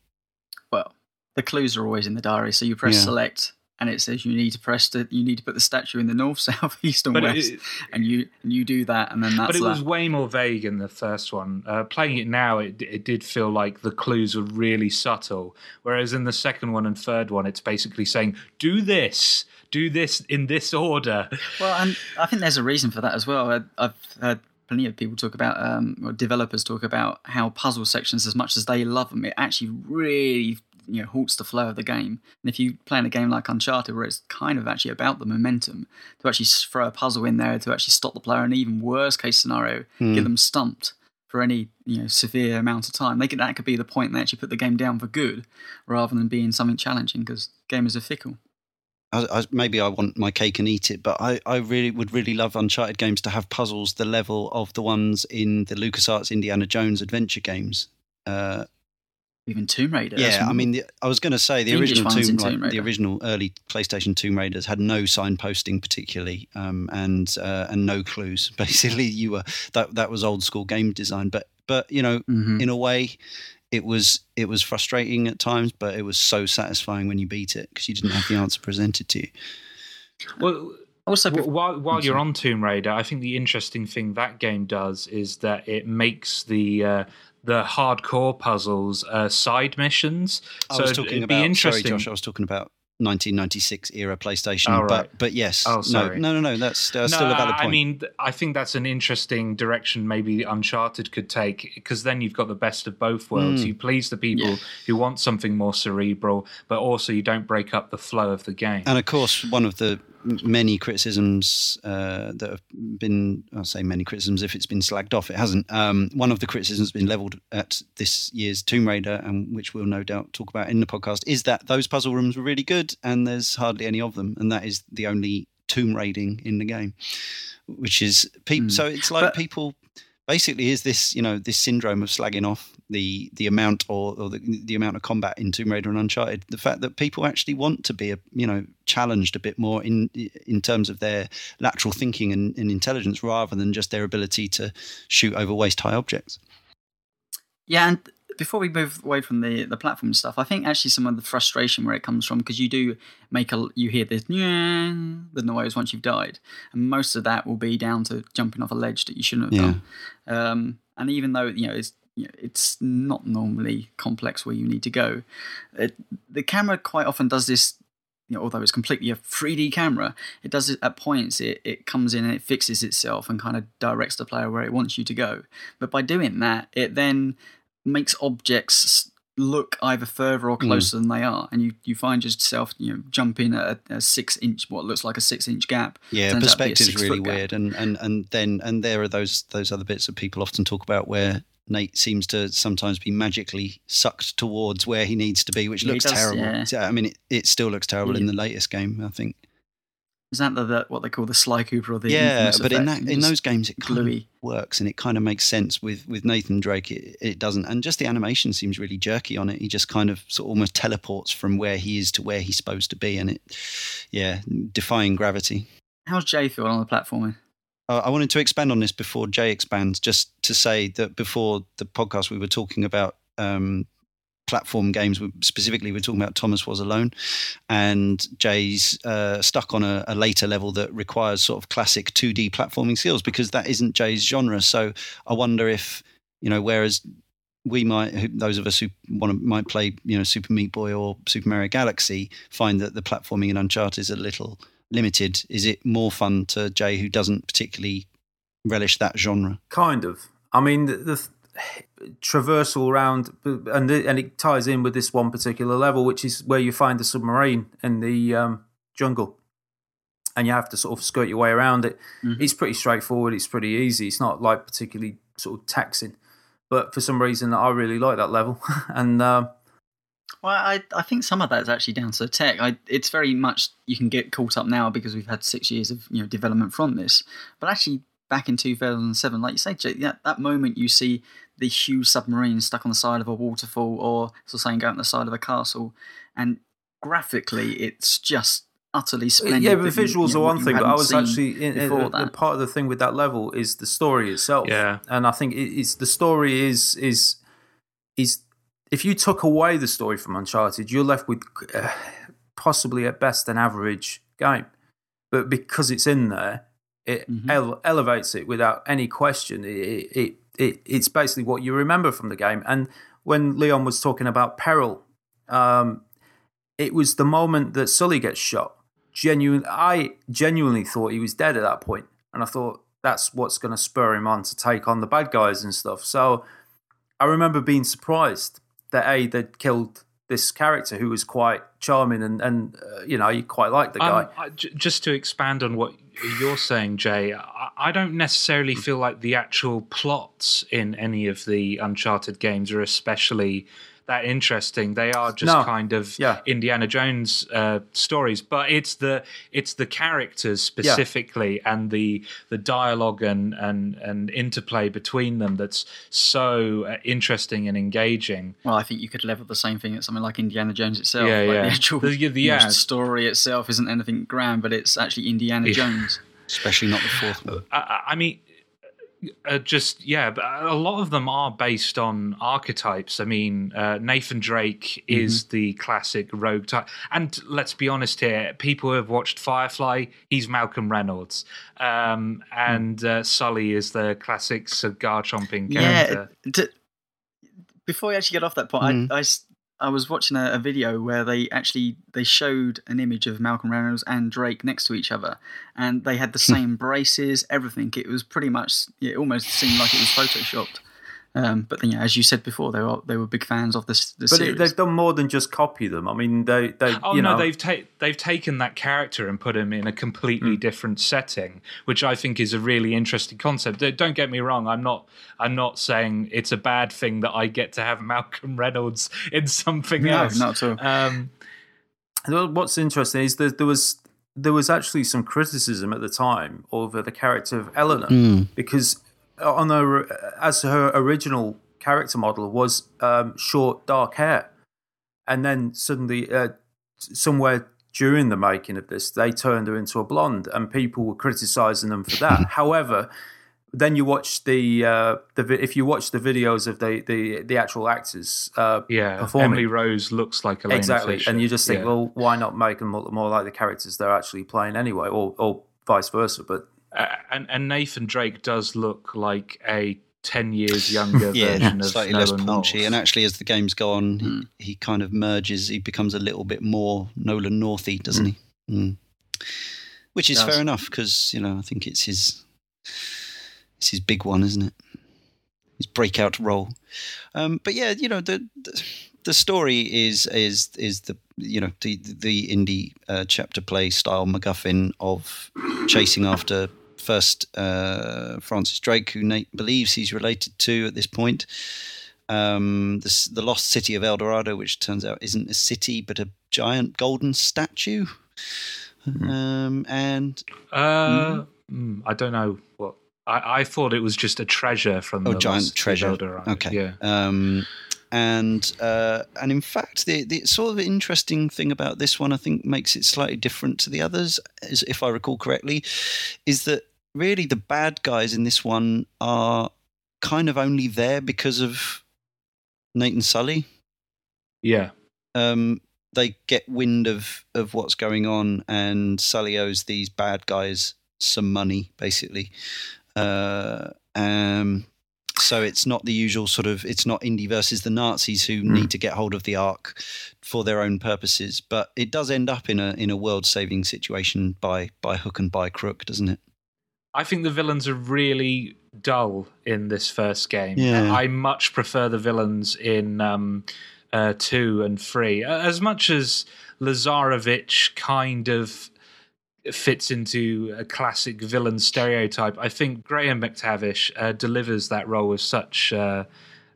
well, the clues are always in the diary, so you press yeah. select and it says you need to press the you need to put the statue in the north, <laughs> south, east, and but west, it, and you and you do that, and then that's. But it that. was way more vague in the first one. Uh, playing it now, it it did feel like the clues were really subtle, whereas in the second one and third one, it's basically saying do this, do this in this order. <laughs> Well, and I think there's a reason for that as well. I, I've heard plenty of people talk about, um, or developers talk about how puzzle sections, as much as they love them, it actually really you know halts the flow of the game. And if you play in a game like Uncharted, where it's kind of actually about the momentum, to actually throw a puzzle in there to actually stop the player, and even worst case scenario, mm. get them stumped for any you know severe amount of time, they could, that could be the point they actually put the game down for good, rather than being something challenging because gamers are fickle. I, I, maybe I want my cake and eat it, but I, I really would really love Uncharted games to have puzzles the level of the ones in the LucasArts Indiana Jones adventure games. Uh, even Tomb Raider. Yeah, I mean, the, I was going to say the, The original Tomb, in Tomb like, the original early PlayStation Tomb Raiders had no signposting particularly, um, and uh, and no clues. <laughs> Basically, you were that that was old school game design. But but you know, Mhm. in a way, it was it was frustrating at times, but it was so satisfying when you beat it because you didn't have the answer presented to you. Well, also Wh- while while you're on Tomb Raider, I think the interesting thing that game does is that it makes the uh, the hardcore puzzles uh, side missions. I so was it'd talking be about sorry, interesting. Josh. I was talking about 1996 era PlayStation. Oh, but right. but yes, Oh, no, sorry. no, no, no. That's uh, still no, a valid point. I mean, I think that's an interesting direction maybe Uncharted could take because then you've got the best of both worlds. Mm. You please the people Yeah. who want something more cerebral, but also you don't break up the flow of the game. And of course, one of the m- many criticisms uh, that have been, I'll say many criticisms if it's been slagged off, it hasn't. Um, one of the criticisms been levelled at this year's Tomb Raider, and which we'll no doubt talk about in the podcast, is that those puzzle rooms were really good and there's hardly any of them. And that is the only tomb raiding in the game, which is people. Mm. So it's like But- people basically is this you know this syndrome of slagging off the the amount or, or the, the amount of combat in Tomb Raider and Uncharted. The fact that people actually want to be a, you know challenged a bit more in in terms of their lateral thinking and, and intelligence rather than just their ability to shoot over waist high objects. Yeah, and before we move away from the the platform stuff, I think actually some of the frustration where it comes from because you do make a you hear this the noise once you've died, and most of that will be down to jumping off a ledge that you shouldn't have done. Um, and even though you know it's you know, it's not normally complex where you need to go, it, the camera quite often does this. You know, although it's completely a 3D camera, it does it at points. It, it comes in and it fixes itself and kind of directs the player where it wants you to go. But by doing that, it then makes objects look either further or hmm. closer than they are, and you, you find yourself you know jumping at a, a six inch what looks like a six inch gap. yeah perspective out to be a perspective's really gap. weird and, and and then and there are those those other bits that people often talk about where Nate seems to sometimes be magically sucked towards where he needs to be, which Yeah, looks does, terrible. yeah. I mean, it, it still looks terrible in the latest game, I think. Is that the, the what they call the Sly Cooper or the yeah, but in that in those games, it kind of gluey. works and it kind of makes sense. With with Nathan Drake, it, it doesn't, and just the animation seems really jerky on it. He just kind of sort of almost teleports from where he is to where he's supposed to be, and it, yeah, defying gravity. How's Jay feel on the platforming? Uh, I wanted to expand on this before Jay expands, just to say that before the podcast we were talking about um, platform games. Specifically, we're talking about Thomas Was Alone, and Jay's uh, stuck on a, a later level that requires sort of classic 2D platforming skills because that isn't Jay's genre. So I wonder if you know, whereas we might, those of us who want to might play, you know, Super Meat Boy or Super Mario Galaxy, find that the platforming in Uncharted is a little limited. Is it more fun to Jay, who doesn't particularly relish that genre? Kind of. I mean, the, the traversal around, and the, and it ties in with this one particular level, which is where you find the submarine in the um, jungle, and you have to sort of skirt your way around it. Mhm. It's pretty straightforward. It's pretty easy. It's not like particularly sort of taxing, but for some reason, I really like that level, <laughs> and. Um, Well, I, I think some of that is actually down to the tech. I, it's very much you can get caught up now because we've had six years of you know development from this. But actually, back in 2007, like you say, Jake, that, that moment you see the huge submarine stuck on the side of a waterfall or, so saying, go on the side of a castle, and graphically, it's just utterly splendid. Yeah, but that visuals you know, are one thing, but I was actually in, in- before uh, part of the thing with that level is the story itself. Yeah. and I think it, it's the story is is is if you took away the story from Uncharted, you're left with uh, possibly at best an average game, but because it's in there, it Mhm. ele- elevates it without any question. It, it it it's basically what you remember from the game. And when Leon was talking about peril, um, it was the moment that Sully gets shot. Genuine, I genuinely thought he was dead at that point, and I thought that's what's going to spur him on to take on the bad guys and stuff. So I remember being surprised that a they'd killed this character who was quite charming and and uh, you know you quite like the guy. Um, I- j- just to expand on what you're saying, Jay, I, I don't necessarily feel like the actual plots in any of the Uncharted games are especially that interesting. They are just No. kind of Yeah. Indiana Jones uh, stories, but it's the it's the characters specifically and the the dialogue and and and interplay between them that's so uh, interesting and engaging. Well, I think you could level the same thing at something like Indiana Jones itself. Yeah, like yeah. The actual The- the- yeah. story itself isn't anything grand, but it's actually Indiana Yeah. Jones. Especially not the fourth one. I- I, I mean, uh, just yeah, but a lot of them are based on archetypes. I mean, uh, Nathan Drake is the classic rogue type, and let's be honest here: people who have watched Firefly, he's Malcolm Reynolds, um, and uh, Sully is the classic cigar chomping character. Yeah. d- before we actually get off that point, I, I s- I was watching a, a video where they actually they showed an image of Malcolm Reynolds and Drake next to each other, and they had the hmm. same braces, everything. It was pretty much it almost seemed like it was photoshopped. Um, but then, yeah, as you said before, they were they were big fans of this the But series. it, they've done more than just copy them. I mean, they, they Oh you no, know, they've ta- they've taken that character and put him in a completely different setting, which I think is a really interesting concept. Don't- Don't get me wrong, I'm not I'm not saying it's a bad thing that I get to have <laughs> Malcolm Reynolds in something no, else. not at all. Um, What's interesting is that there was there was actually some criticism at the time over the character of Eleanor Mm. because on her as her original character model was um, short dark hair, and then suddenly uh, somewhere during the making of this they turned her into a blonde, and people were criticizing them for that. <laughs> However. Then you watch the uh, the if you watch the videos of the the, the actual actors uh, yeah, performing Emily Rose looks like Elena exactly, Fisher. and you just think, Yeah. well, why not make them look more like the characters they're actually playing anyway, or or vice versa? But Uh, and and Nathan Drake does look like a ten years <laughs> younger Yeah, version of slightly less Nolan paunchy. North. And actually, as the games go on, he, he kind of merges. He becomes a little bit more Nolan Northy, doesn't he? Mm. Which is fair enough because you know I think it's his it's his big one, isn't it? His breakout role. Um, but yeah, you know the, the the story is is is the you know the the indie uh, chapter play style MacGuffin of chasing after first uh, Francis Drake, who Nate believes he's related to at this point. Um, the, the lost city of El Dorado, which turns out isn't a city but a giant golden statue. Um, and Uh, mm, I don't know what. I, I thought it was just a treasure from oh, the giant Lost treasure. Eldorado. Okay. Yeah. Um, and uh, and in fact, the, the sort of interesting thing about this one, I think, makes it slightly different to the others, is, if I recall correctly, is that really the bad guys in this one are kind of only there because of Nathan Sully. Yeah. um, they get wind of, of what's going on, and Sully owes these bad guys some money, basically. Uh, um, so it's not the usual sort of it's not Indy versus the Nazis who need to get hold of the Ark for their own purposes, but it does end up in a in a world saving situation by by hook and by crook, doesn't it? I think the villains are really dull in this first game. Yeah. I much prefer the villains in um, uh, two and three. As much as Lazarevich kind of fits into a classic villain stereotype, I think Graham McTavish uh, delivers that role with such. Uh,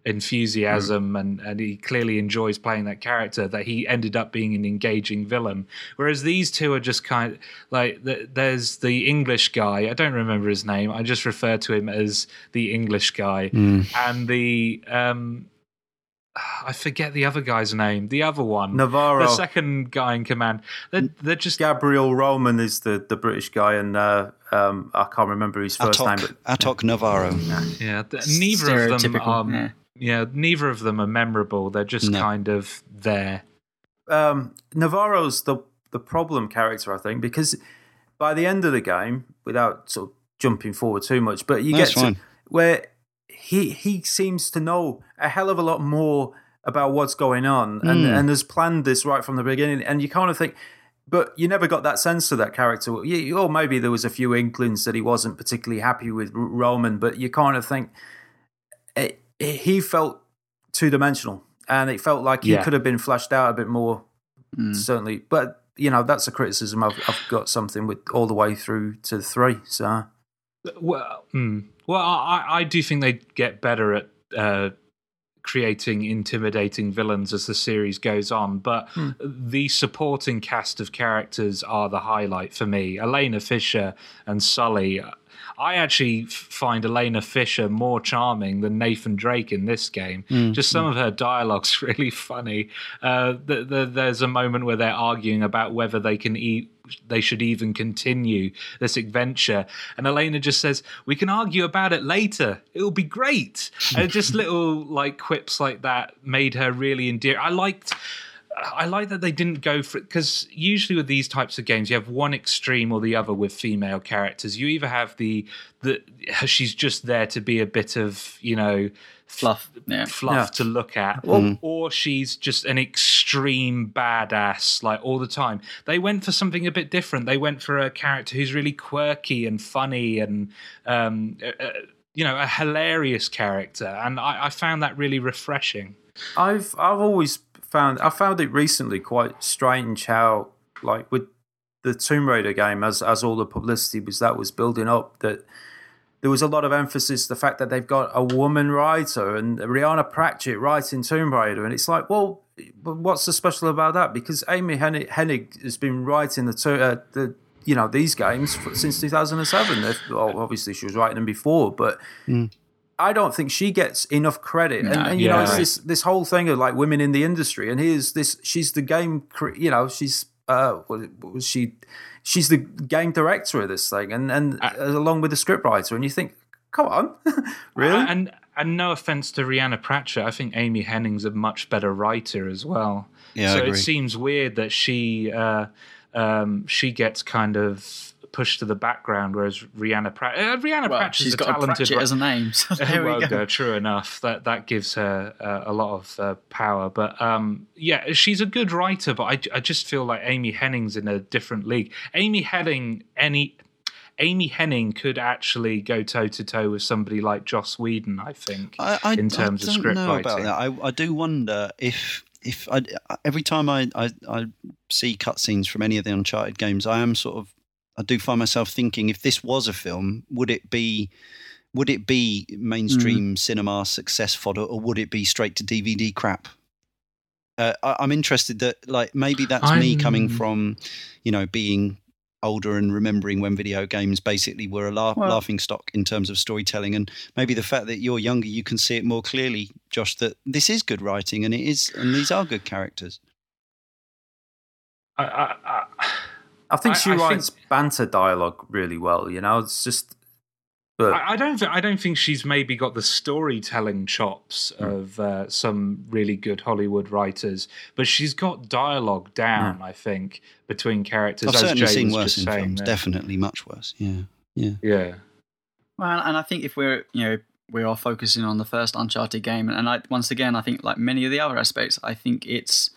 enthusiasm and, and he clearly enjoys playing that character that he ended up being an engaging villain whereas these two are just kind of like th- there's the english guy i don't remember his name i just refer to him as the english guy and the um i forget the other guy's name the other one Navarro, the second guy in command they're, they're just Gabriel Roman is the, the British guy, and uh, um, I can't remember his first name. Atoq, But Atoq Navarro. yeah th- neither of them are yeah. Yeah neither of them are memorable they're just No. kind of there um, Navarro's the the problem character, I think, because by the end of the game, without sort of jumping forward too much, but you That's get to where he he seems to know a hell of a lot more about what's going on, and Mm. and has planned this right from the beginning, and you kind of think. But you never got that sense to that character. You, or maybe there was a few inklings that he wasn't particularly happy with Roman, but you kind of think it, it- he felt two dimensional, and it felt like he Yeah. could have been fleshed out a bit more Mm. certainly. But you know, that's a criticism I've, I've got something with all the way through to three. So Well, mm, well, I, I do think they get better at uh, creating intimidating villains as the series goes on, but Hmm. the supporting cast of characters are the highlight for me. Elena Fisher and Sully. I actually find Elena Fisher more charming than Nathan Drake in this game. Just some of her dialogue's <laughs> really funny. Uh, th- th- there's a moment where they're arguing about whether they can eat. They should even continue this adventure, and Elena just says, "We can argue about it later. It'll be great." and just <laughs> little like quips like that made her really endearing. I liked. I like that they didn't go for it because usually with these types of games, you have one extreme or the other with female characters. You either have the the she's just there to be a bit of you know Fluff, yeah. fluff Yeah. to look at, Mm. or she's just an extreme badass like all the time. They went for something a bit different. They went for a character who's really quirky and funny and um, uh, uh, you know a hilarious character, and I, I found that really refreshing. I've I've always found I found it recently quite strange how like with the Tomb Raider game as as all the publicity was that was building up that there was a lot of emphasis the fact that they've got a woman writer and Rhianna Pratchett writing Tomb Raider and it's like well what's so special about that? Because Amy Hennig, Hennig has been writing the uh, the you know these games since 2007 well, obviously she was writing them before but I don't think she gets enough credit. and, and, you know, yeah. it's this this whole thing of like women in the industry, and here's this. She's the game. You know, she's uh, what, what was she? She's the game director of this thing, and and Uh, along with the scriptwriter, and you think, come on, <laughs> really? And and no offense to Rhianna Pratchett, I think Amy Hennig's a much better writer as well. Yeah, I so agree. it seems weird that she uh, um, she gets kind of pushed to the background, whereas Rhianna Pratchett, uh, Rhianna Well, Pratchett's she's a got talented Pratchett as a name. So <laughs> there well, we go. true enough. That that gives her uh, a lot of uh, power. But um, yeah, she's a good writer. But I, I just feel like Amy Hennig's in a different league. Amy Hennig, any Amy Hennig could actually go toe to toe with somebody like Joss Whedon. I think I, I, in terms I of don't script know about that. I, I do wonder if if I, every time I, I, I see cutscenes from any of the Uncharted games, I am sort of I do find myself thinking if this was a film, would it be would it be mainstream cinema success fodder or would it be straight to DVD crap? Uh, I, I'm interested that like maybe that's me coming from you know being older and remembering when video games basically were a la- Well- laughing stock in terms of storytelling and maybe the fact that you're younger you can see it more clearly josh that this is good writing and it is and these are good characters I, I, I, I think I- she I think- writes banter dialogue really well. You know, it's just. But I I don't. Th- I don't think she's maybe got the storytelling chops Hmm. of uh, some really good Hollywood writers, but she's got dialogue down. I think between characters. i've as certainly Jay seen worse in films there. definitely much worse yeah yeah Yeah. Well, and I think if we're you know we are focusing on the first Uncharted game, and I once again I think like many of the other aspects, I think it's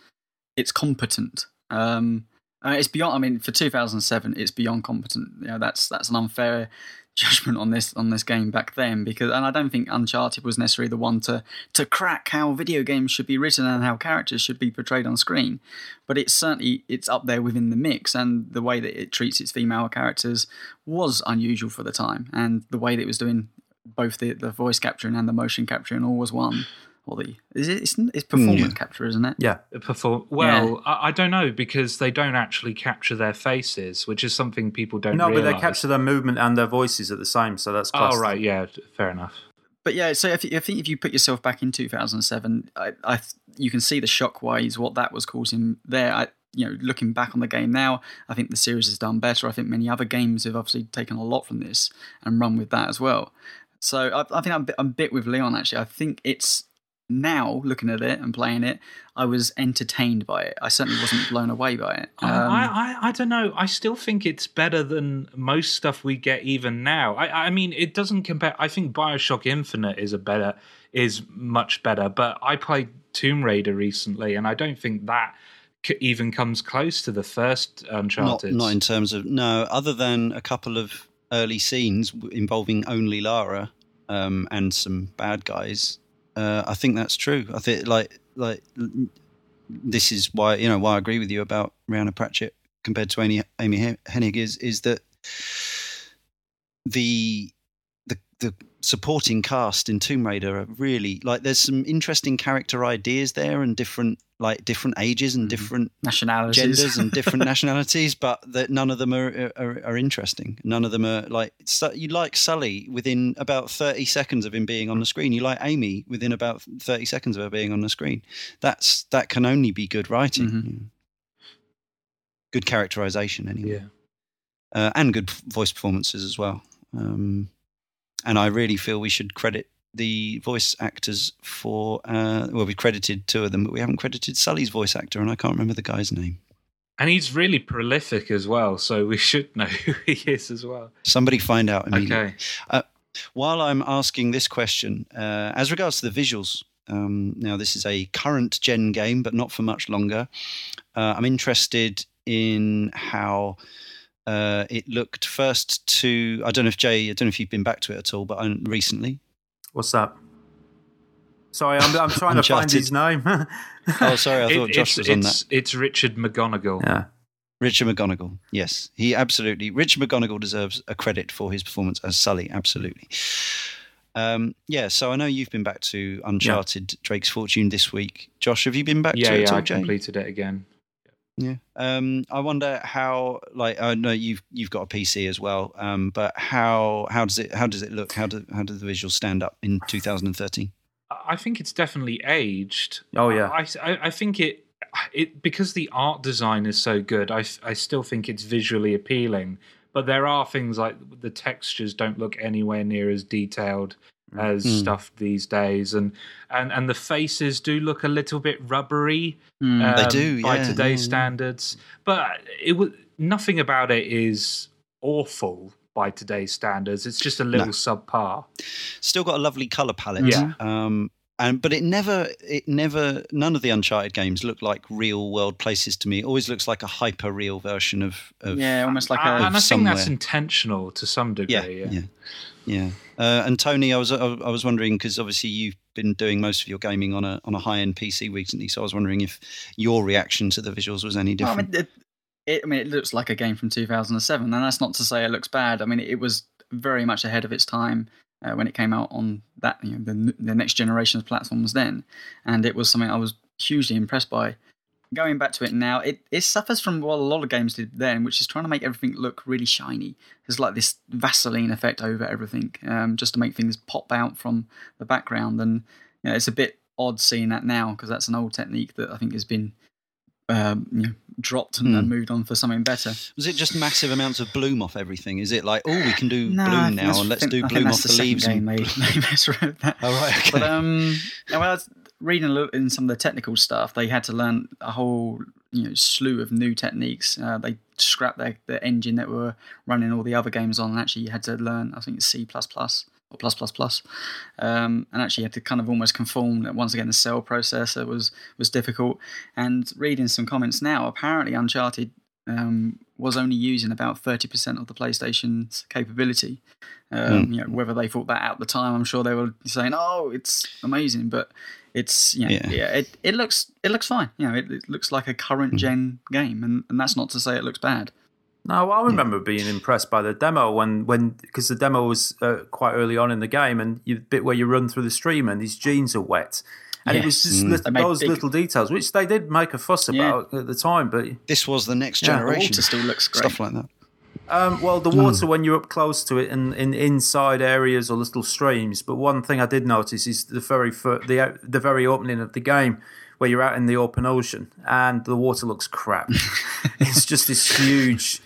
it's competent. Um, uh, it's beyond. I mean, for 2007, it's beyond competent. You know, that's that's an unfair <laughs> judgment on this on this game back then because, and I don't think Uncharted was necessarily the one to to crack how video games should be written and how characters should be portrayed on screen. But it's certainly it's up there within the mix, and the way that it treats its female characters was unusual for the time, and the way that it was doing both the, the voice capturing and the motion capturing all was one. Or the is it it's, it's mm, performance Yeah. capture, isn't it? yeah, Perform well. I, I don't know because they don't actually capture their faces, which is something people don't. no, but they capture their movement and their voices at the same, so that's Oh right, yeah, fair enough. But yeah, so if, I think if you put yourself back in 2007, I, I you can see the shockwaves what that was causing there. I, you know, looking back on the game now, I think the series has done better. I think many other games have obviously taken a lot from this and run with that as well. So I, I think I'm, a bit- I'm a bit with Leon actually. I think it's now looking at it and playing it, I was entertained by it. I certainly wasn't blown away by it. I, Um, I, I, I don't know. I still think it's better than most stuff we get even now. I, I mean, it doesn't compare. I think Bioshock Infinite is a better, is much better. But I played Tomb Raider recently, and I don't think that c- even comes close to the first Uncharted. not in terms of no other than a couple of early scenes involving only lara um, and some bad guys uh, i think that's true. I think like like this is why you know why i agree with you about rhianna pratchett compared to amy, amy hennig is is that the the the supporting cast in Tomb Raider are really like there's some interesting character ideas there and different like different ages and Mhm. different Nationalities. genders and different <laughs> nationalities, but that none of them are, are are interesting. None of them are like you like Sully within about thirty seconds of him being on the screen. You like Amy within about thirty seconds of her being on the screen. That's that can only be good writing, Mhm. Good characterization anyway, Yeah. uh, and good voice performances as well. Um, and I really feel we should credit the voice actors for uh, well, we credited two of them, but we haven't credited Sully's voice actor, and I can't remember the guy's name. And he's really prolific as well, so we should know <laughs> who he is as well. Somebody find out immediately. Okay. While I'm asking this question, uh, as regards to the visuals, um, now this is a current gen game, but not for much longer. Uh, I'm interested in how uh, it looked first to. I don't know if Jay, I don't know if you've been back to it at all, but um, recently. What's that? Sorry, I'm, I'm trying to find his name. <laughs> Oh, sorry, I It- thought Josh it's, was on that. it's, it's Richard McGonagle. yeah. Richard McGonagle, yes, he absolutely. Richard McGonagle deserves a credit for his performance as Sully, absolutely. Um, yeah, so I know you've been back to Uncharted: Drake's Fortune this week. Josh, have you been back Yeah, to it yeah, I Jay? completed it again. Yeah. Um, I wonder how, like, I know you've you've got a PC as well, um, but how how does it how does it look? How do how do the visuals stand up in 2013? I I think it's definitely aged. Oh, yeah. I, I, I think it it because the art design is so good. I, I still think it's visually appealing. But there are things like the textures don't look anywhere near as detailed as Mm. stuff these days, and, and and the faces do look a little bit rubbery. Mm. They um, do, by yeah, today's yeah, standards. But it was nothing about it is awful by today's standards. It's just a little subpar. Still got a lovely color palette. Yeah. Um, and but it never it never none of the Uncharted games look like real world places to me. It always looks like a hyper real version of, of yeah, almost like and a. I think somewhere. that's intentional to some degree. yeah, Yeah, yeah, yeah. Uh, and Tony, I was I was wondering because obviously you've been doing most of your gaming on a on a high end PC recently, so I was wondering if your reaction to the visuals was any Well, I different. mean, it, it, I mean, it looks like a game from 2007, and that's not to say it looks bad. I mean, it was very much ahead of its time uh, when it came out on that you know the, the next generation of platforms then, and it was something I was hugely impressed by. Going back to it now, it, it suffers from what a lot of games did then, which is trying to make everything look really shiny. There's like this Vaseline effect over everything, um, just to make things pop out from the background, and you know, it's a bit odd seeing that now because that's an old technique that I think has been um, you know, dropped and, and Hmm. moved on for something better. Was it just massive amounts of bloom off everything? Is it like, oh, we can do No, bloom now, and let's think- do bloom off the the, leaves? Game and- they, they with that. Oh right, okay. But um, when I was reading a little in some of the technical stuff, they had to learn a whole you know slew of new techniques. Uh, they scrapped their the engine that were running all the other games on, and actually you had to learn I think C plus plus or plus plus plus, um, and actually you had to kind of almost conform. that Once again, the cell processor was was difficult. And reading some comments now, apparently Uncharted um, was only using about thirty percent of the PlayStation's capability. Um, Hmm. You know, whether they thought that at the time, I'm sure they were saying, "Oh, it's amazing," but it's you know, Yeah. yeah, it, it looks it looks fine. You know, it, it looks like a Hmm. current gen game, and, and that's not to say it looks bad. No, I remember being impressed by the demo when, when because the demo was uh, quite early on in the game, and you bit where you run through the stream and his jeans are wet, and it was just Mm. lit- those big- little details, which they did make a fuss Yeah. about at the time. But this was the next Yeah, generation. Water still looks great. Stuff like that. um, well, the water when you're up close to it and in inside areas or little streams. But one thing I did notice is the very fir- the the very opening of the game. Where you're out in the open ocean and the water looks crap. <laughs> it's just this huge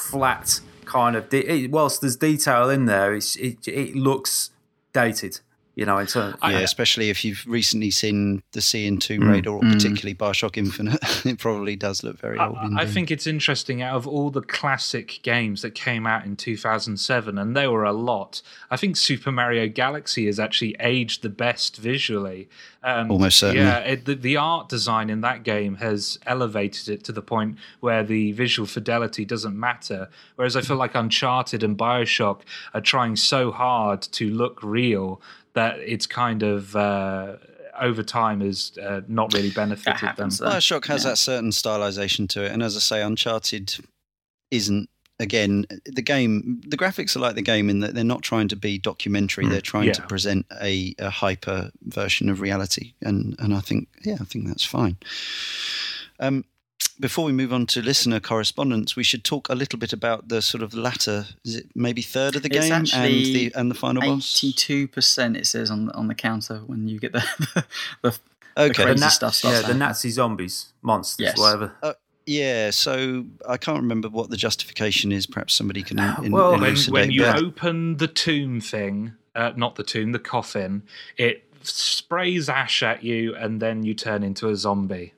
flat kind of. De- whilst there's detail in there, it it looks dated. You know, in terms. yeah, especially if you've recently seen the Sea in Tomb Mm. Raider or particularly Bioshock Infinite, <laughs> it probably does look very old. I, I think it's interesting out of all the classic games that came out in 2007, and there were a lot. I think Super Mario Galaxy has actually aged the best visually. Um, Almost certainly. Yeah, it, the, the art design in that game has elevated it to the point where the visual fidelity doesn't matter. Whereas I feel like Uncharted and Bioshock are trying so hard to look real that it's kind of. Uh, over time has uh, not really benefited them. happens, though. Bioshock has Yeah. that certain stylization to it, and as I say, Uncharted isn't again, the game, the graphics are like the game in that they're not trying to be documentary. Mm, they're trying yeah. to present a, a hyper version of reality, and and I think yeah, I think that's fine. Um, before we move on to listener correspondence, we should talk a little bit about the sort of latter, is it maybe third of the It's game and the and the final boss. Eighty-two percent it says on on the counter when you get the <laughs> the, the Okay, crazy The stuff. yeah, starts the. Nazi zombies, monsters, Yes. whatever. yeah. So I can't remember what the justification is. Perhaps somebody can in, Well, when, when you but- open the tomb thing, uh, not the tomb, the coffin, it sprays ash at you, and then you turn into a zombie.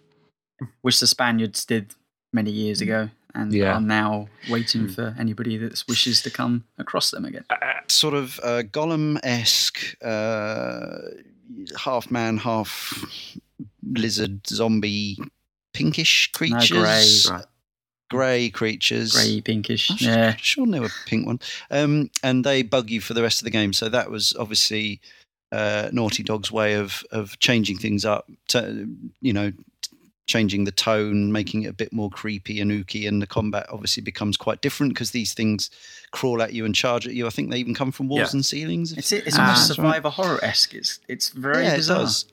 Which the Spaniards did many years ago, and Yeah. are now waiting for anybody that wishes to come across them again. sort of uh, Gollum esque, uh, half man, half lizard, zombie, pinkish creatures, grey. Right. grey creatures. Grey, pinkish, I'm yeah. sure they were pink one. Um, and they bug you for the rest of the game. So that was obviously uh, Naughty Dog's way of of changing things up. To, you know, changing the tone, making it a bit more creepy and ooky, and the combat obviously becomes quite different because these things crawl at you and charge at you. I think they even come from walls Yeah. and ceilings. It's it's Ah, almost that's right. survivor horror esque. It's it's very yeah, bizarre. it does.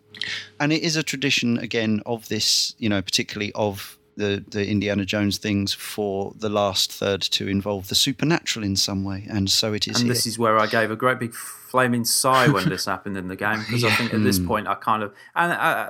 And it is a tradition again of this, you know, particularly of the the Indiana Jones things for the last third to involve the supernatural in some way, and so it is and here. this is where I gave a great big flaming sigh when <laughs> this happened in the game because I think at this Mm. point I kind of and uh,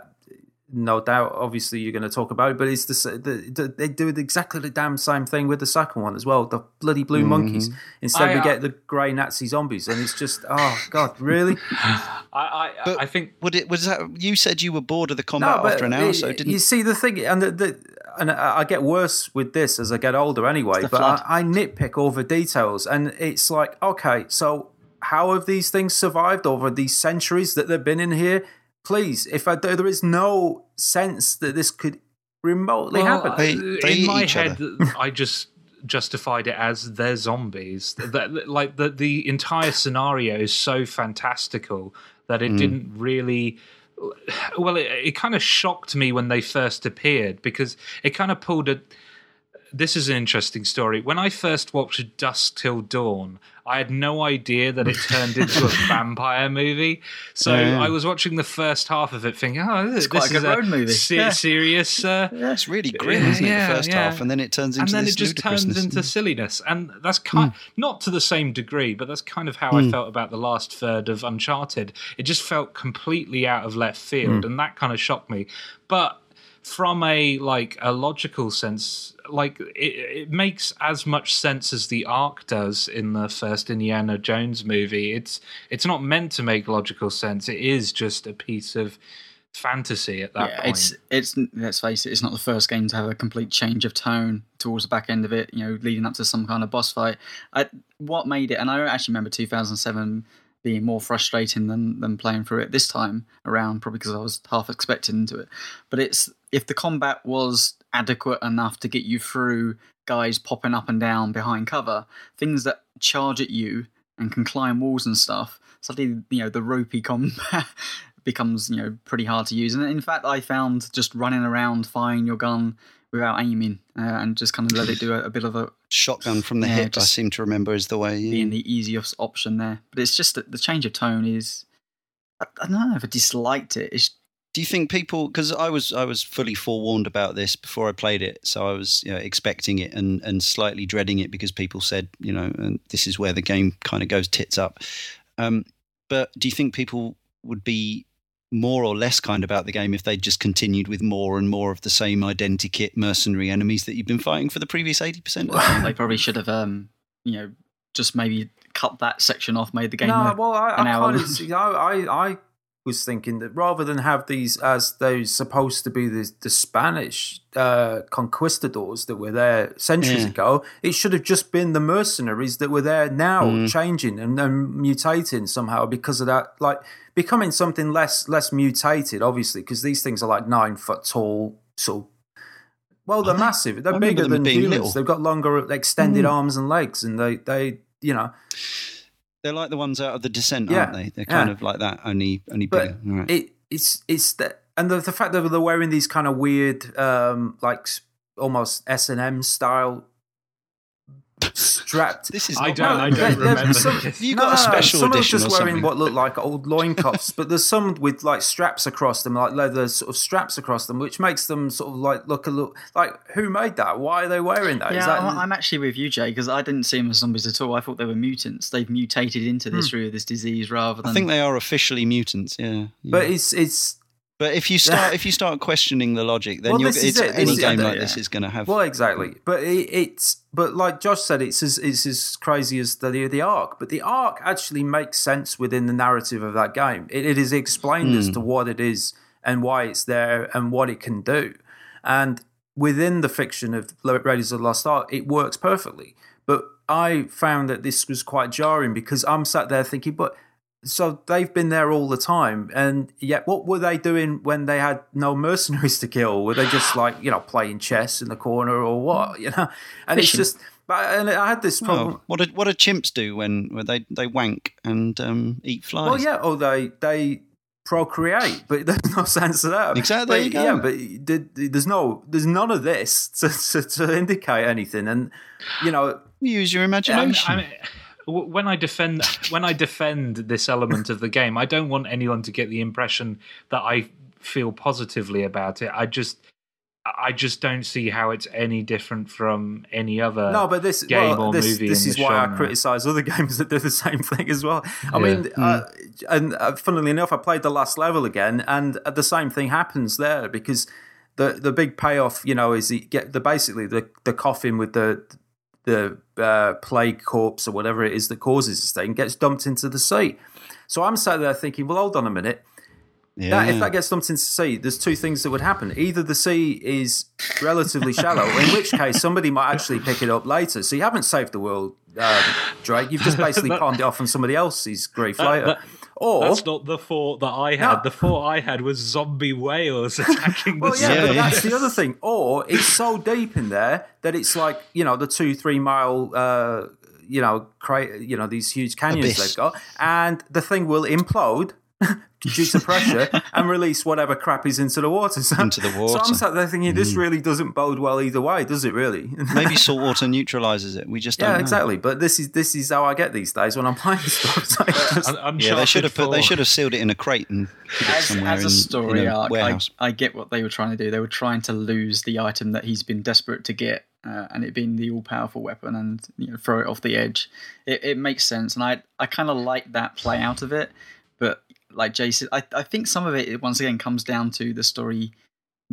no doubt, obviously you're going to talk about it, but it's the, the, the they do exactly the damn same thing with the second one as well. The bloody blue Mm-hmm. monkeys. Instead, I, we uh, get the grey Nazi zombies, and it's just oh god, really? <laughs> I, I, But- I think Would it was that you said you were bored of the combat after an hour, it- so didn't you see the thing? And the, the and I I get worse with this as I get older, anyway. But. I, I nitpick over details, and it's like, okay, so how have these things survived over these centuries that they've been in here? Please, if I, there is no sense that this could remotely well, happen. They- uh, they in my each head, <laughs> I just justified it as they're zombies. That, like the the entire scenario is so fantastical that it didn't really. Well, it, it kind of shocked me when they first appeared because it kind of pulled a. This is an interesting story. When I first watched Dusk Till Dawn, I had no idea that it turned <laughs> into a vampire movie. So Yeah. I was watching the first half of it, thinking, "Oh, this quite a is road movie." se- Yeah. serious." Uh, it's really grim, isn't it? The first yeah. half, and then it turns into and then this it just turns into silliness and that's hmm. kind not to the same degree but that's kind of how i hmm. felt about the last third of uncharted it just felt completely out of left field hmm. and that kind of shocked me but from a like a logical sense like it, it makes as much sense as the ark does in the first indiana jones movie it's it's not meant to make logical sense it is just a piece of fantasy at that yeah, point it's it's let's face it, it's not the first game to have a complete change of tone towards the back end of it. You know, leading up to some kind of boss fight. I, what made it, and I don't actually remember 2007 being more frustrating than than playing through it this time around, probably because I was half expecting into it. But it's if the combat was adequate enough to get you through guys popping up and down behind cover, things that charge at you and can climb walls and stuff. Suddenly, you know, the ropey combat <laughs> becomes you know pretty hard to use. And in fact, I found just running around firing your gun without aiming uh, and just kind of let it do a, a bit of a Shotgun from the Yeah, hip, I seem to remember, is the way. yeah. being the easiest option there. But it's just that the change of tone is. I, I don't know if I disliked it. It's Do you think people? Because I was I was fully forewarned about this before I played it, so I was you know, expecting it and and slightly dreading it because people said you know and this is where the game kind of goes tits up. Um, but do you think people would be more or less kind about the game if they just continued with more and more of the same identikit mercenary enemies that you've been fighting for the previous eighty percent? they probably should have um you know just maybe cut that section off, made the game. No, a- well, I, an I hour. kind of, see, I, I, I was thinking that rather than have these as those supposed to be the, the Spanish uh, conquistadors that were there centuries Yeah. ago, it should have just been the mercenaries that were there now, Mm. changing and, and mutating somehow because of that, like becoming something less less mutated, obviously, because these things are like nine foot tall, so. Well, they're they? massive. They're bigger than humans. little. They've got longer, extended Mm. arms and legs, and they, they, you know, They're like the ones out of the Descent, Yeah, aren't they? They're kind yeah. of like that, only only But bigger. Right. it it's it's that and the, the fact that they're wearing these kind of weird um like almost S and M style strapped. This is. I don't. right. I don't there- there's remember. some- You got a special some edition are just or wearing something. what look like old loincloths, but there's some with like straps across them, like leather sort of straps across them, which makes them sort of like look a little like who made that? Why are they wearing that? Is Yeah, that I- I'm actually with you, Jay, because I didn't see them as zombies at all. I thought they were mutants. They've mutated into this hmm. through this disease rather than. I think they are officially mutants. Yeah. but it's it's But if you <laughs> start if you start questioning the logic, then Well, you're, it's, it. any game like yeah. this is going to have. well exactly. But it, it's but like Josh said, it's as it's as crazy as the the ark. But the ark actually makes sense within the narrative of that game. It, it is explained as hmm. to what it is and why it's there and what it can do. And within the fiction of Raiders of the Lost Ark, it works perfectly. But I found that this was quite jarring because I'm sat there thinking, but so they've been there all the time, and yet what were they doing when they had no mercenaries to kill? Were they just like you know playing chess in the corner or what? <laughs> You know, and Fishing. it's just. But and I had this problem. Oh, what do, what do chimps do when, when they, they wank and um, eat flies? Well, yeah, or they they procreate, but <laughs> there's no sense of that. Exactly, there But, you go. Yeah, but th- there's no there's none of this to, to, to indicate anything, and you know, Use your I'm- imagination. I'm- w- when I defend when I defend this element of the game, I don't want anyone to get the impression that I feel positively about it. I just I just don't see how it's any different from any other. No, but this game well, or this, movie this is the why I criticize other <laughs> games that do the same thing as well. I Yeah. mean, uh, and uh, funnily enough, I played the last level again, and uh, the same thing happens there because the the big payoff, you know, is you get the basically the the coffin with the the uh, plague corpse or whatever it is that causes this thing gets dumped into the sea. So I'm sat there thinking, well, hold on a minute. yeah. That, if that gets dumped into the sea, there's two things that would happen. Either the sea is relatively shallow, in which case somebody might actually pick it up later. So you haven't saved the world, um, Drake. You've just <laughs> basically palmed it off on somebody else's grief That- later. that- or That's not the thought that I had. No. The thought I had was zombie whales <laughs> attacking the well, yeah. Yeah, but that's the other thing. Or it's so deep in there that it's like you know the two, three mile, uh, you know, cra- you know these huge canyons Abyss. they've got, and the thing will implode. Due to pressure <laughs> and release whatever crap is into the water. So, Into the So. I'm sat there thinking, this really doesn't bode well either way, does it? Really? <laughs> Maybe salt water neutralizes it. We just don't yeah, know. exactly. But this is this is how I get these days when I'm playing stuff. <laughs> So it's just- Un- Yeah, they should have put, they should have sealed it in a crate and as, as a in, story in a ark, I. I get what they were trying to do. They were trying to lose the item that he's been desperate to get, uh, and it being the all-powerful weapon, and you know, throw it off the edge. It, it makes sense, and I I kind of like that play out of it. Like Jason, I I think some of it once again comes down to the story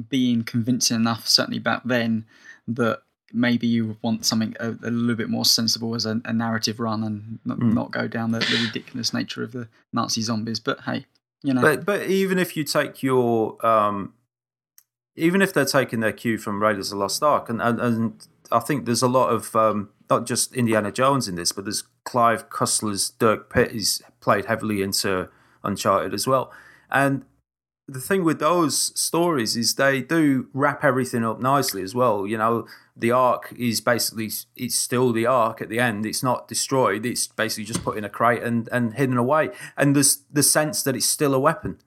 being convincing enough, certainly back then, that maybe you want something a, a little bit more sensible as a, a narrative run and not, Mm. not go down the, the ridiculous nature of the Nazi zombies. But hey, you know, but but even if you take your um, even if they're taking their cue from Raiders of the Lost Ark, and and, and I think there's a lot of um, not just Indiana Jones in this, but there's Clive Cussler's Dirk Pitt is played heavily into Uncharted as well, and the thing with those stories is they do wrap everything up nicely as well. You know, the ark is basically it's still the ark at the end. It's not destroyed. It's basically just put in a crate and, and hidden away. And there's the sense that it's still a weapon.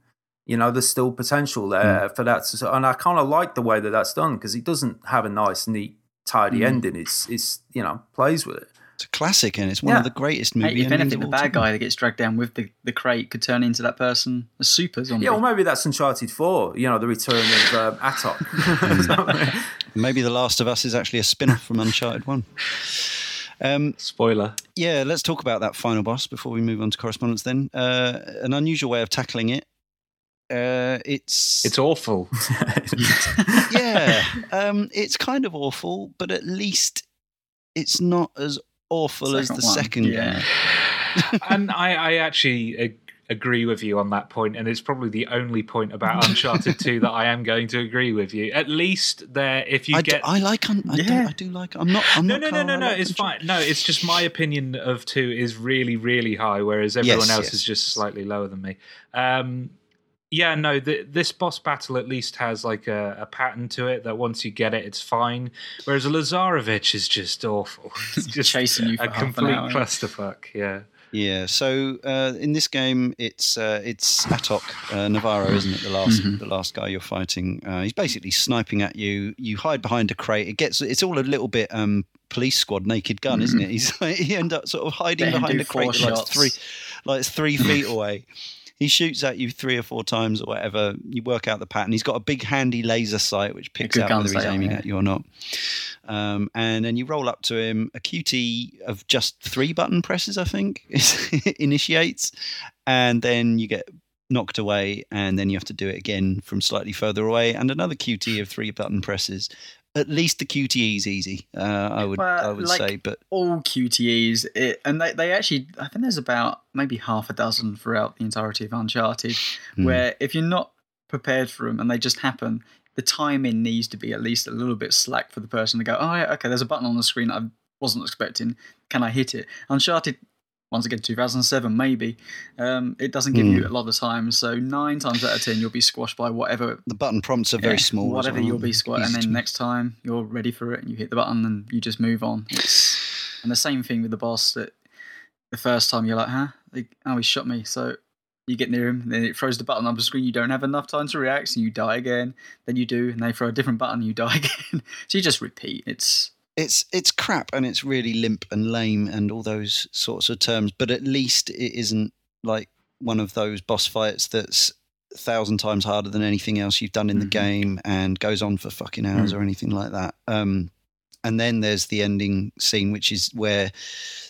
You know, there's still potential there hmm. for that. To, and I kind of like the way that that's done because it doesn't have a nice, neat, tidy hmm. ending. It's it's you know plays with it. It's a classic, and it's one Yeah. of the greatest movies. Hey, movie if anything, the bad time. guy that gets dragged down with the, the crate could turn into that person a super zombie. Yeah, well, maybe that's Uncharted Four. You know, the return of um, Atoq. <laughs> <laughs> Maybe The Last of Us is actually a spin-off from Uncharted One. Um, Spoiler. yeah, let's talk about that final boss before we move on to correspondence. Then, uh, an unusual way of tackling it. Uh, it's It's awful. <laughs> yeah, um, it's kind of awful, but at least it's not as awful as the Second yeah. game. <laughs> and I, I actually ag- agree with you on that point, and it's probably the only point about <laughs> Uncharted 2 that I am going to agree with you. At least there, if you I, d- get. I like. Un- I, do, Yeah. I do like. I'm not. I'm no, not no, no, Carl, no, I no. like It's Uncharted. fine. No, it's just my opinion of two is really, really high, whereas everyone Yes, else yes. is just slightly lower than me. Um, yeah, no, the, this boss battle at least has like a, a pattern to it that once you get it, it's fine. Whereas Lazarevich is just awful. <laughs> It's just Chasing you for a half an complete hour. clusterfuck. Yeah. Yeah. So uh, in this game, it's uh, it's Atoq uh, Navarro, isn't it? The last Mhm. the last guy you're fighting. Uh, he's basically sniping at you. You hide behind a crate. It gets it's all a little bit um, police squad naked gun, isn't it? He's like, <laughs> he end up sort of hiding behind do a crate like three like it's three feet <laughs> away. He shoots at you three or four times or whatever. You work out the pattern. He's got a big handy laser sight which picks out whether he's aiming at you or not. Um, and then you roll up to him. A QT of just three button presses, I think, <laughs> initiates, and then you get knocked away, and then you have to do it again from slightly further away, and another QT of three button presses. At least the QTE is easy, uh, I would Well, I would like- say, but all QTEs, it, and they, they actually, I think there's about maybe half a dozen throughout the entirety of Uncharted, Hmm. where if you're not prepared for them and they just happen, the timing needs to be at least a little bit slack for the person to go, oh, yeah, okay, there's a button on the screen I wasn't expecting. Can I hit it? Uncharted, once again, 2007, maybe, um, it doesn't give Hmm. you a lot of time. So nine times out of ten, you'll be squashed by whatever the button prompts are very yeah, small. as Whatever well, you'll be squashed and then to- next time you're ready for it, and you hit the button, and you just move on. It's, and the same thing with the boss. That the first time you're like, huh? Oh, he shot me. So you get near him, then it throws the button on the screen. You don't have enough time to react, so you die again. Then you do, and they throw a different button, you die <laughs> again. so you just repeat. It's it's it's crap and it's really limp and lame and all those sorts of terms. But at least it isn't like one of those boss fights that's a thousand times harder than anything else you've done in the Mhm. game and goes on for fucking hours or anything like that. Um, and then there's the ending scene, which is where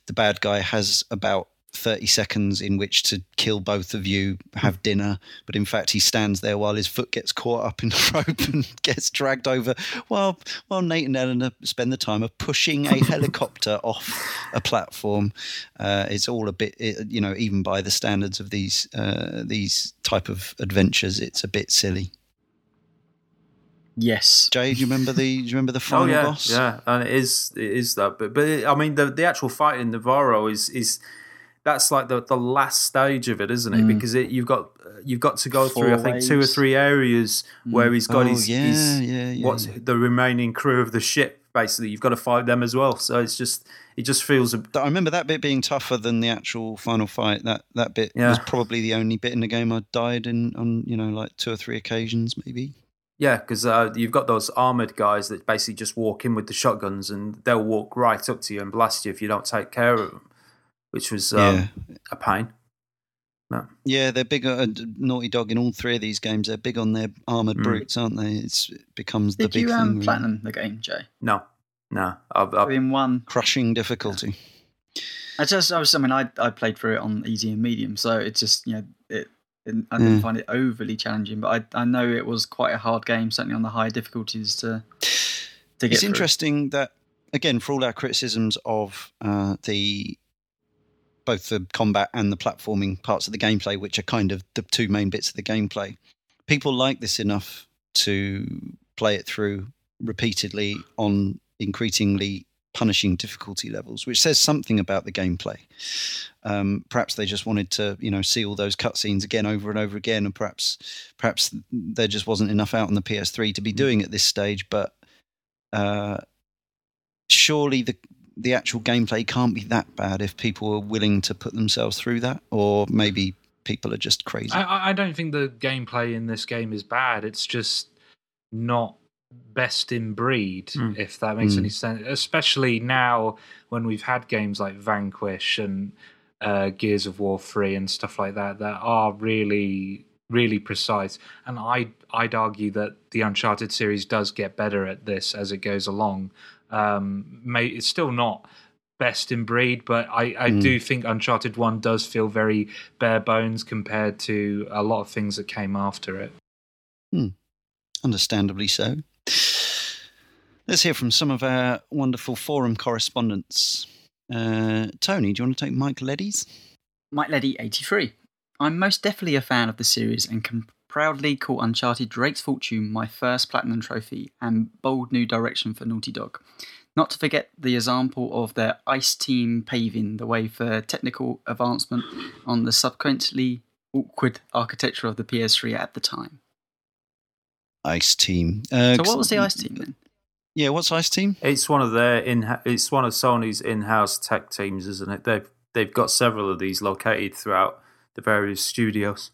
the bad guy has about 30 seconds in which to kill both of you, have dinner, but in fact he stands there while his foot gets caught up in the <laughs> rope and gets dragged over while while Nate and Eleanor spend the time of pushing a <laughs> helicopter off a platform. Uh, it's all a bit, it, you know, even by the standards of these uh, these type of adventures, it's a bit silly. yes, Jay, do you remember the do you remember the <laughs> Oh yeah, boss? yeah, and it is it is that. But but it, I mean the the actual fight in Navarro is is that's like the the last stage of it, isn't it? Mm. Because it you've got you've got to go Four through I think two or three areas where he's got Oh, his, yeah, his yeah, yeah, what's the remaining crew of the ship. Basically, you've got to fight them as well. So it's just it just feels a I remember that bit being tougher than the actual final fight. That that bit was probably the only bit in the game I died in on you know like two or three occasions maybe. Yeah, because uh, you've got those armored guys that basically just walk in with the shotguns and they'll walk right up to you and blast you if you don't take care of them, which was um, yeah, a pain. yeah, they're big. Uh, Naughty Dog in all three of these games, they're big on their armored Mm. brutes, aren't they? It's, it becomes the big you thing. um, really. platinum the game, Jay? No, no, I've, I've, In one Crushing difficulty. I just, I was, I mean, I, I played through it on easy and medium, so it just, you know, it, it I didn't Mm. find it overly challenging, but I, I know it was quite a hard game, certainly on the high difficulties to, to get It's through. interesting that again, for all our criticisms of uh, the both the combat and the platforming parts of the gameplay, which are kind of the two main bits of the gameplay, people like this enough to play it through repeatedly on increasingly punishing difficulty levels, which says something about the gameplay. Um, perhaps they just wanted to, you know, see all those cutscenes again over and over again, and perhaps, perhaps there just wasn't enough out on the PS3 to be doing at this stage. But uh, surely the the actual gameplay can't be that bad if people are willing to put themselves through that, or maybe people are just crazy. I- I, I don't think the gameplay in this game is bad. It's just not best in breed, Mm. if that makes Mm. any sense. Especially now when we've had games like Vanquish and uh, Gears of War 3 and stuff like that that are really, really precise. And I, I'd argue that the Uncharted series does get better at this as it goes along. Um, may, it's still not best in breed, but I, I Mm. do think Uncharted 1 does feel very bare bones compared to a lot of things that came after it. Understandably so. Let's hear from some of our wonderful forum correspondents. Uh, Tony, do you want to take Mike Leddy's? Mike Leddy, 83. I'm most definitely a fan of the series and can proudly call Uncharted Drake's Fortune my first platinum trophy and bold new direction for Naughty Dog. Not to forget the example of their ICE team paving the way for technical advancement on the subsequently awkward architecture of the PS3 at the time. Ice Team. Uh, So, what was the ICE team then? Yeah, what's Ice Team? it's one of their in it's one of Sony's in-house tech teams, isn't it? They've they've got several of these located throughout the various studios.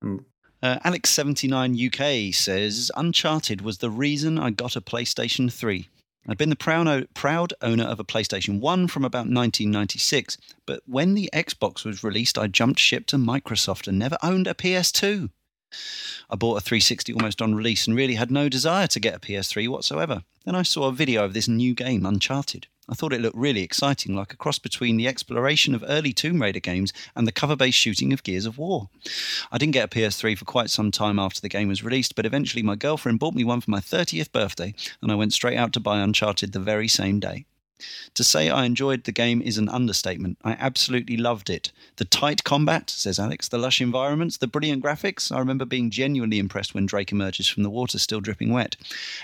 And Uh, Alex79UK says Uncharted was the reason I got a PlayStation 3. I'd been the proud, proud owner of a PlayStation 1 from about 1996, but when the Xbox was released, I jumped ship to Microsoft and never owned a PS2. I bought a 360 almost on release and really had no desire to get a PS3 whatsoever. Then I saw a video of this new game, Uncharted. I thought it looked really exciting, like a cross between the exploration of early Tomb Raider games and the cover based shooting of Gears of War. I didn't get a PS3 for quite some time after the game was released, but eventually my girlfriend bought me one for my 30th birthday, and I went straight out to buy Uncharted the very same day. To say I enjoyed the game is an understatement. I absolutely loved it. The tight combat, says Alex, the lush environments, the brilliant graphics. I remember being genuinely impressed when Drake emerges from the water still dripping wet.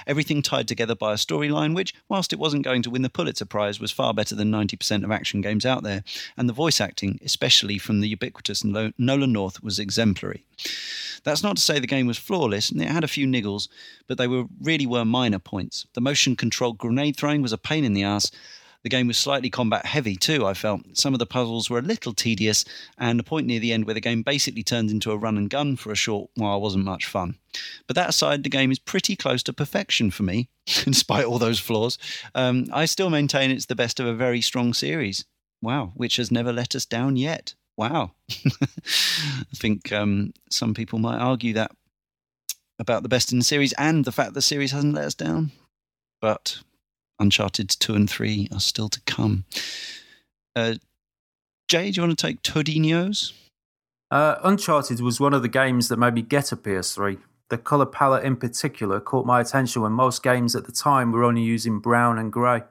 Everything tied together by a storyline which, whilst it wasn't going to win the Pulitzer Prize, was far better than 90% of action games out there. And the voice acting, especially from the ubiquitous Nolan North, was exemplary. That's not to say the game was flawless, and it had a few niggles, but they were really were minor points. The motion controlled grenade throwing was a pain in the ass. The game was slightly combat heavy too, I felt. Some of the puzzles were a little tedious, and a point near the end where the game basically turned into a run and gun for a short while wasn't much fun. But that aside, the game is pretty close to perfection for me, <laughs> despite all those flaws. Um, I still maintain it's the best of a very strong series. Wow, which has never let us down yet. Wow. <laughs> I think um, some people might argue that about the best in the series and the fact the series hasn't let us down. But Uncharted 2 and 3 are still to come. Uh, Jay, do you want to take Todinos? Uh, Uncharted was one of the games that made me get a PS3. The colour palette in particular caught my attention when most games at the time were only using brown and grey.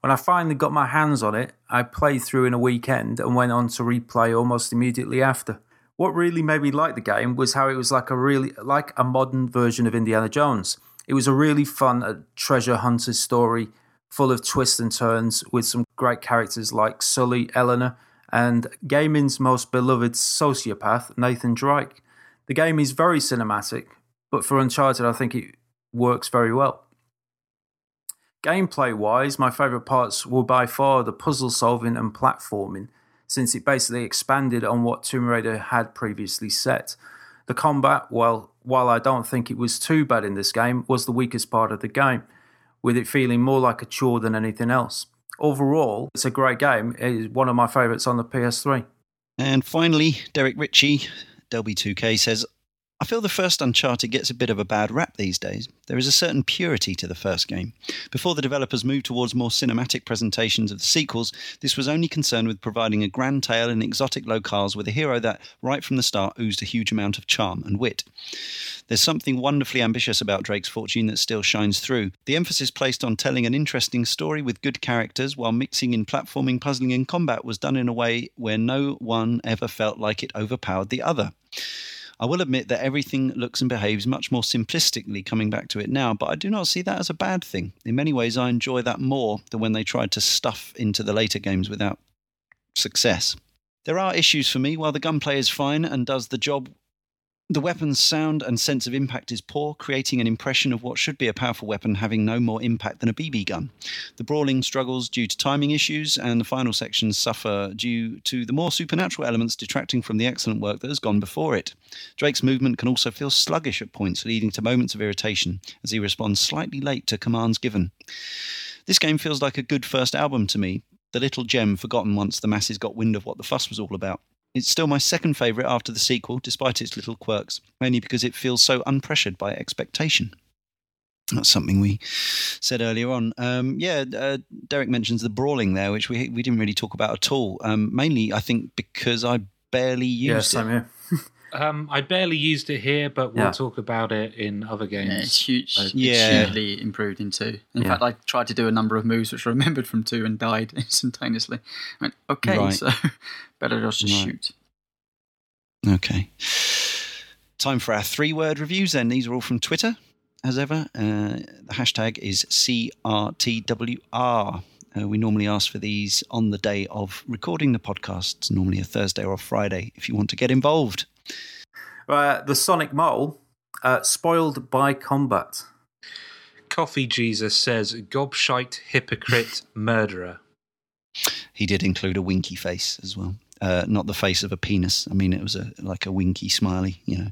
When I finally got my hands on it, I played through in a weekend and went on to replay almost immediately after. What really made me like the game was how it was like a really like a modern version of Indiana Jones. It was a really fun uh, treasure hunter story, full of twists and turns, with some great characters like Sully, Eleanor, and gaming's most beloved sociopath, Nathan Drake. The game is very cinematic, but for Uncharted, I think it works very well. Gameplay wise, my favourite parts were by far the puzzle solving and platforming, since it basically expanded on what Tomb Raider had previously set. The combat, well, while I don't think it was too bad in this game, was the weakest part of the game, with it feeling more like a chore than anything else. Overall, it's a great game. It is one of my favourites on the PS3. And finally, Derek Ritchie, Delby2K, says, I feel the first Uncharted gets a bit of a bad rap these days. There is a certain purity to the first game. Before the developers moved towards more cinematic presentations of the sequels, this was only concerned with providing a grand tale in exotic locales with a hero that, right from the start, oozed a huge amount of charm and wit. There's something wonderfully ambitious about Drake's Fortune that still shines through. The emphasis placed on telling an interesting story with good characters while mixing in platforming, puzzling, and combat was done in a way where no one ever felt like it overpowered the other. I will admit that everything looks and behaves much more simplistically coming back to it now, but I do not see that as a bad thing. In many ways, I enjoy that more than when they tried to stuff into the later games without success. There are issues for me. While the gunplay is fine and does the job, the weapon's sound and sense of impact is poor, creating an impression of what should be a powerful weapon having no more impact than a BB gun. The brawling struggles due to timing issues, and the final sections suffer due to the more supernatural elements detracting from the excellent work that has gone before it. Drake's movement can also feel sluggish at points, leading to moments of irritation as he responds slightly late to commands given. This game feels like a good first album to me, the little gem forgotten once the masses got wind of what the fuss was all about. It's still my second favourite after the sequel, despite its little quirks, mainly because it feels so unpressured by expectation. That's something we said earlier on. Um, yeah, uh, Derek mentions the brawling there, which we we didn't really talk about at all. Um, mainly, I think because I barely Yeah, used same it. here. <laughs> Um, I barely used it here, but we'll Yeah. talk about it in other games. Yeah, it's huge. Uh, It's Yeah. hugely improved in two. In Yeah. fact, I tried to do a number of moves which I remembered from two and died <laughs> instantaneously. I went, okay, Right. so <laughs> better just Right. shoot. Okay. Time for our three word reviews then. These are all from Twitter, as ever. Uh, the hashtag is CRTWR. Uh, we normally ask for these on the day of recording the podcast, It's normally a Thursday or a Friday, if you want to get involved. Uh, the Sonic Mole, uh, spoiled by combat. Coffee Jesus says, gobshite, hypocrite, murderer. he did include a winky face as well. Uh, not the face of a penis. I mean, it was a like a winky smiley, you know.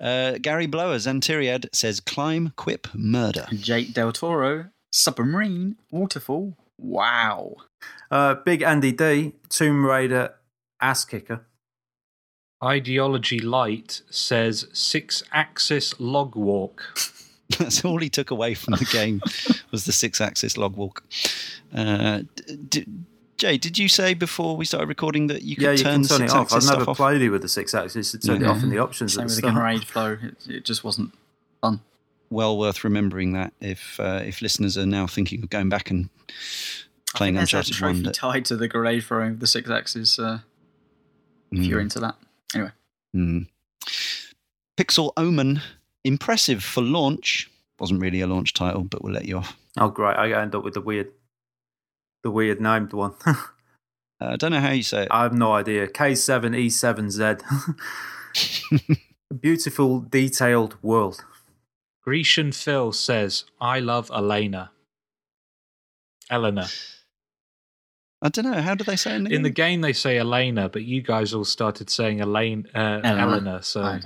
Uh, Gary Blowers, Antiriad says, climb, quip, murder. Jake Del Toro, submarine, waterfall. Wow. Uh, Big Andy D, Tomb Raider, ass kicker. Ideology Light says six axis log walk. <laughs> That's all he took away from the game <laughs> was the six-axis log walk. Uh, d- d- Jay, did you say before we started recording that you could Yeah, you turn, can turn it off. I've never stuff off? played it with the six axis. To turn it off in the options Same at the with the start. Flow. It, it just wasn't fun. Well worth remembering that if uh, if listeners are now thinking of going back and playing I think Uncharted trophy One. that- tied to the grade throwing of the six axis. Uh, if Mm. you're into that. Anyway, Mm. Pixel Omen, impressive for launch. Wasn't really a launch title, but we'll let you off. Oh, great! I end up with the weird, the weird named one. <laughs> Uh, I don't know how you say it. I have no idea. K7E7Z. <laughs> <laughs> Beautiful, detailed world. Grecian Phil says, I love Elena. Eleanor. I don't know. How do they say it? In the game, they say Elena, but you guys all started saying Elaine, uh, Eleanor. Eleanor. So I.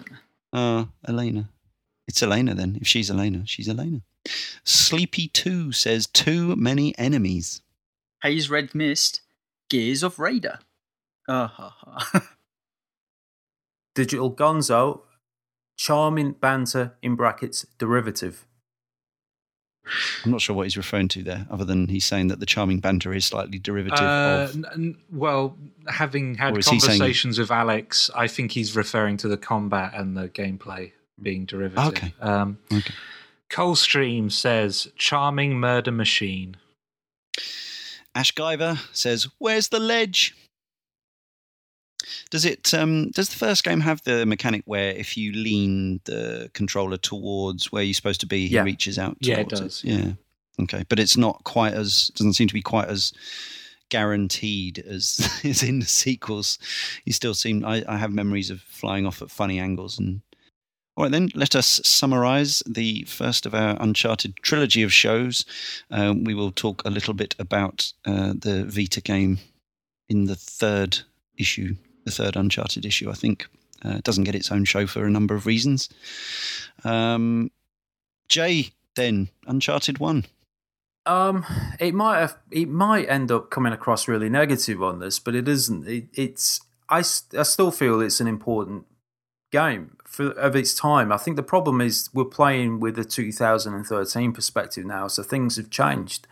Uh, Elena. It's Elena then. If she's Elena, she's Elena. Sleepy 2 says too many enemies. Haze Red Mist, Gears of Raider. Uh, ha, ha. Digital Gonzo. Charming banter in brackets derivative. I'm not sure what he's referring to there, other than he's saying that the charming banter is slightly derivative Uh, of. n- n- well, having had Or is he saying- conversations with Alex, I think he's referring to the combat and the gameplay being derivative. Okay. Um, Okay. Coldstream says, "Charming murder machine." Ash Guyver says, "Where's the ledge?" Does it? Um, does the first game have the mechanic where if you lean the controller towards where you're supposed to be, he Yeah. reaches out? Yeah, it does, Yeah. Okay, but it's not quite as doesn't seem to be quite as guaranteed as <laughs> is in the sequels. You still seem. I, I have memories of flying off at funny angles and. All right, then, let us summarize the first of our Uncharted trilogy of shows. Um, we will talk a little bit about uh, the Vita game in the third issue, the third Uncharted issue, I think. Uh, it doesn't get its own show for a number of reasons. Um, Jay, then, Uncharted 1. Um, it might have, it might end up coming across really negative on this, but it isn't. It, it's I, I still feel it's an important game for of its time. I think the problem is we're playing with a 2013 perspective now, so things have changed.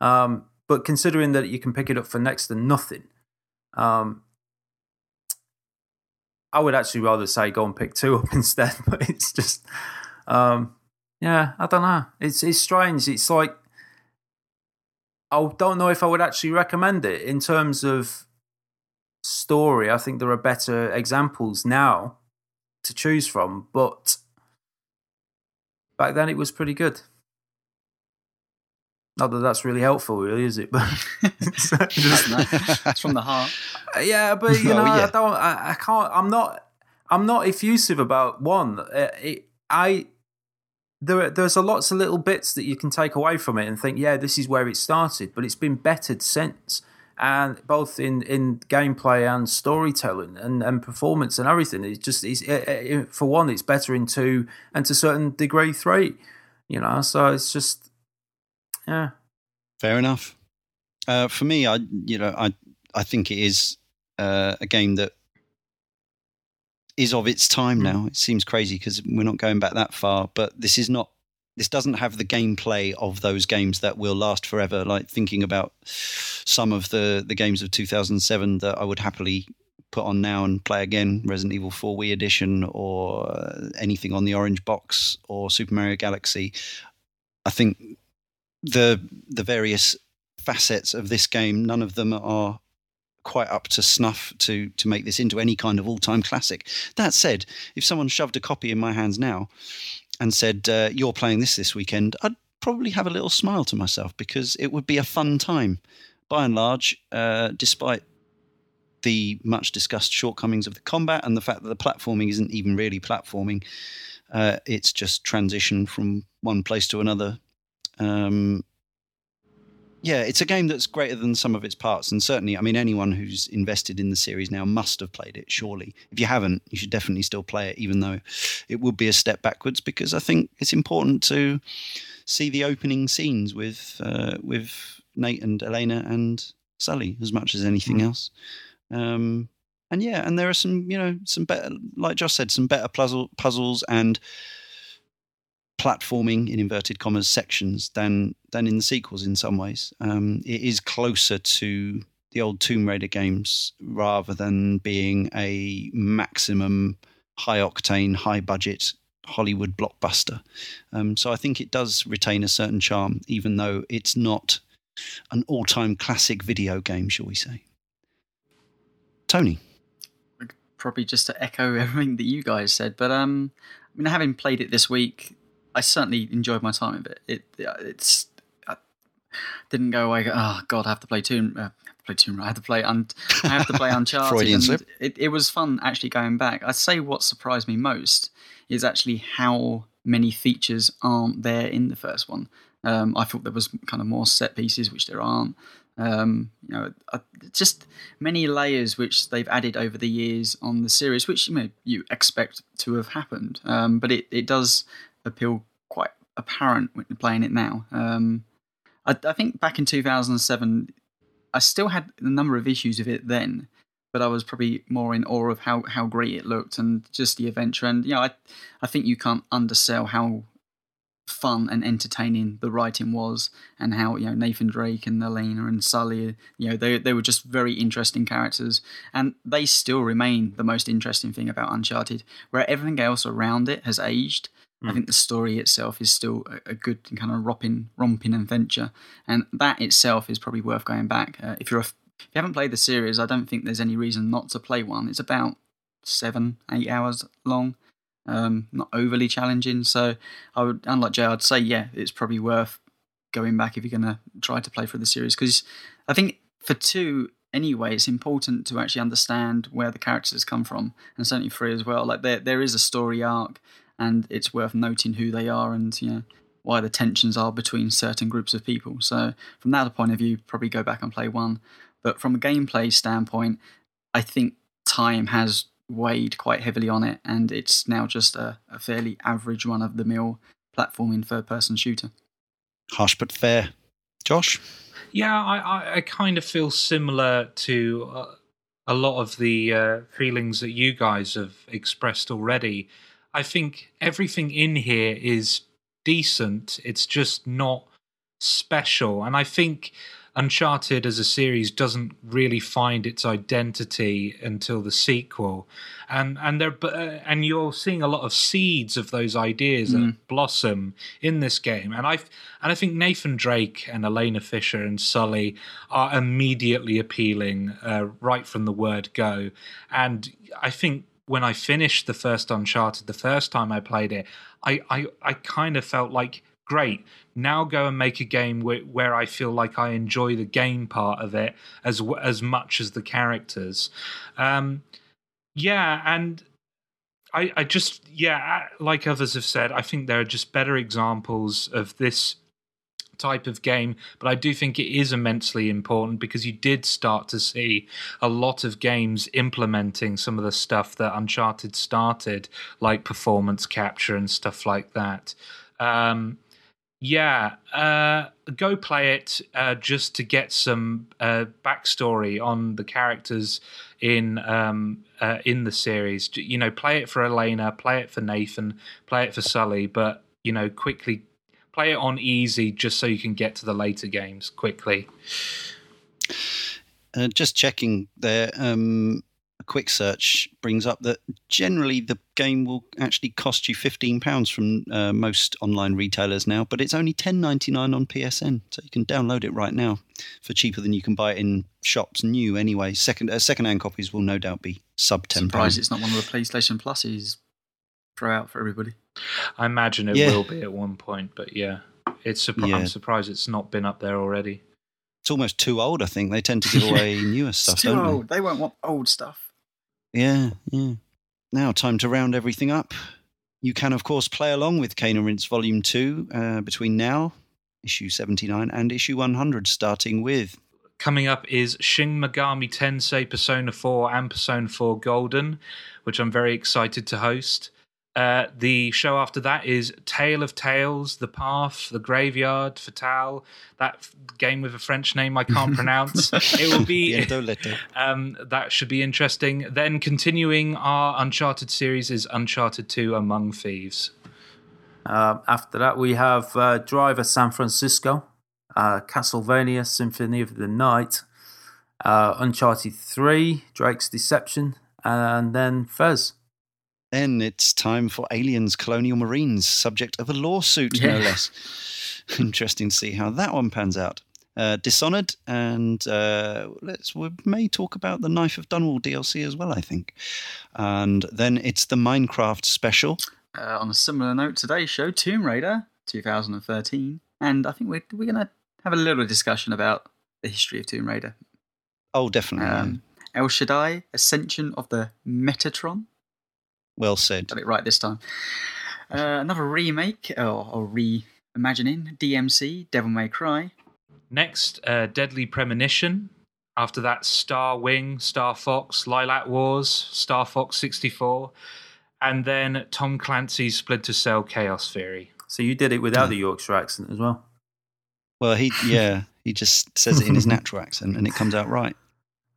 Um, but considering that you can pick it up for next to nothing, um, I would actually rather say go and pick two up <laughs> instead. But it's just, um, yeah, I don't know. It's it's strange. It's like I don't know if I would actually recommend it in terms of story. I think there are better examples now to choose from, but back then it was pretty good. Not that that's really helpful, really, is it? <laughs> But it's just- <laughs> No, it's from the heart. yeah, but <laughs> you Oh, know, yeah. I don't. I, I can't. I'm not. I'm not effusive about one. Uh, it, I there. There's a lots of little bits that you can take away from it and think, yeah, this is where it started, but it's been bettered since, and both in in gameplay and storytelling and and performance and everything. It's just it's it, it, for one, it's better in two, and to a certain degree three. You know, so it's just yeah. Fair enough. Uh, for me, I you know I I think it is uh, a game that is of its time now. It seems crazy because we're not going back that far, but this is not. This doesn't have the gameplay of those games that will last forever. Like thinking about some of the the games of 2007 that I would happily put on now and play again, Resident Evil 4 Wii Edition or uh, anything on the Orange Box or Super Mario Galaxy. I think the the various facets of this game, none of them are quite up to snuff to to make this into any kind of all time classic. That said, if someone shoved a copy in my hands now and said uh, you're playing this this weekend, I'd probably have a little smile to myself because it would be a fun time. By and large, uh, despite the much discussed shortcomings of the combat and the fact that the platforming isn't even really platforming, uh, it's just transition from one place to another um, yeah, it's a game that's greater than some of its parts, and certainly, I mean, anyone who's invested in the series now must have played it. Surely, if you haven't, you should definitely still play it, even though it would be a step backwards. Because I think it's important to see the opening scenes with uh, with Nate and Elena and Sully as much as anything Mm. else. Um, and yeah, and there are some, you know, some better, like Josh said, some better puzzle puzzles and platforming in inverted commas sections than than in the sequels in some ways. Um, it is closer to the old Tomb Raider games rather than being a maximum high octane, high budget Hollywood blockbuster. Um, so I think it does retain a certain charm, even though it's not an all time classic video game, shall we say. Tony. probably just to echo everything that you guys said. But um, I mean, having played it this week, I certainly enjoyed my time with it. It it's I didn't go away. Oh God, I have to play Tomb. Uh, play Tomb Raider. I have to play. Un- I have to play <laughs> Uncharted. Freudian slip. It, it was fun actually going back. I'd say what surprised me most is actually how many features aren't there in the first one. Um, I thought there was kind of more set pieces, which there aren't. Um, you know, just many layers which they've added over the years on the series, which you know you expect to have happened. Um, but it, it does appeal quite apparent when playing it now. Um, I, I think back in 2007, I still had a number of issues with it then, but I was probably more in awe of how, how great it looked and just the adventure. And you know, I I think you can't undersell how fun and entertaining the writing was, and how you know Nathan Drake and Elena and Sully, you know, they they were just very interesting characters, and they still remain the most interesting thing about Uncharted. Where everything else around it has aged, I Mm. think the story itself is still a, a good kind of romping romping adventure, and that itself is probably worth going back. Uh, if you're a, if you haven't played the series, I don't think there's any reason not to play one. It's about seven eight hours long um, not overly challenging. So I would, unlike Jay, I'd say yeah, it's probably worth going back if you're going to try to play through the series because I think for two anyway, it's important to actually understand where the characters come from, and certainly three as well. Like there there is a story arc, and it's worth noting who they are and you know why the tensions are between certain groups of people. So from that point of view, probably go back and play one. But from a gameplay standpoint, I think time has weighed quite heavily on it, and it's now just a, a fairly average run of the mill platforming third person shooter. Harsh but fair. Josh? Yeah, I, I, I kind of feel similar to uh, a lot of the uh, feelings that you guys have expressed already. I think everything in here is decent. It's just not special. And I think Uncharted as a series doesn't really find its identity until the sequel, and and there uh, and you're seeing a lot of seeds of those ideas Mm. that blossom in this game. And I and I think Nathan Drake and Elena Fisher and Sully are immediately appealing uh, right from the word go. And I think when I finished the first Uncharted the first time I played it, I I, I kind of felt like great now go and make a game where, where I feel like I enjoy the game part of it as as much as the characters. Um, yeah, and I I just yeah, like others have said, I think there are just better examples of this type of game but i do think it is immensely important because you did start to see a lot of games implementing some of the stuff that uncharted started like performance capture and stuff like that um, yeah, uh, go play it uh, just to get some uh, backstory on the characters in um, uh, in the series. You know, play it for Elena, play it for Nathan, play it for Sully, but you know, quickly play it on easy just so you can get to the later games quickly. Uh, just checking there, um, a quick search brings up that generally the game will actually cost you £15 from uh, most online retailers now, but it's only ten ninety nine on PSN. So you can download it right now for cheaper than you can buy it in shops new anyway. Second uh, second-hand copies will no doubt be sub £10. Surprised it's not one of the PlayStation Pluses throw out for everybody. I imagine it Yeah. will be at one point, but yeah, it's surpri- Yeah. I'm surprised it's not been up there already. It's almost too old, I think. They tend to give <laughs> away newer stuff, it's too don't they? old. They won't want old stuff. Yeah, yeah. Now, time to round everything up. You can, of course, play along with Cane and Rinse Volume 2 uh, between now issue 79 and issue 100, starting with. Coming up is Shin Megami Tensei Persona 4 and Persona 4 Golden, which I'm very excited to host. Uh, the show after that is Tale of Tales, The Path, The Graveyard, Fatale, that f- game with a French name I can't <laughs> pronounce. It will be. <laughs> Um, that should be interesting. Then continuing our Uncharted series is Uncharted 2 Among Thieves. Um, after that, we have uh, Driver San Francisco, uh, Castlevania Symphony of the Night, uh, Uncharted 3, Drake's Deception, and then Fez. Then it's time for Aliens Colonial Marines, subject of a lawsuit, no less. <laughs> Interesting to see how that one pans out. Uh, Dishonored, and uh, let's we may talk about the Knife of Dunwall DLC as well, I think. And then it's the Minecraft special. Uh, on a similar note, today's show, Tomb Raider 2013. And I think we're, we're going to have a little discussion about the history of Tomb Raider. Oh, definitely. yeah. Um, El Shaddai, Ascension of the Metatron. Well said. Got it right this time. Uh, another remake, or, or reimagining, DMC, Devil May Cry. Next, uh, Deadly Premonition. After that, Star Wing, Star Fox, Lylat Wars, Star Fox 64. And then Tom Clancy's Splinter Cell Chaos Theory. So you did it without the Yorkshire accent as well. Well, he yeah, he just says it in his natural accent, and it comes out right. <laughs>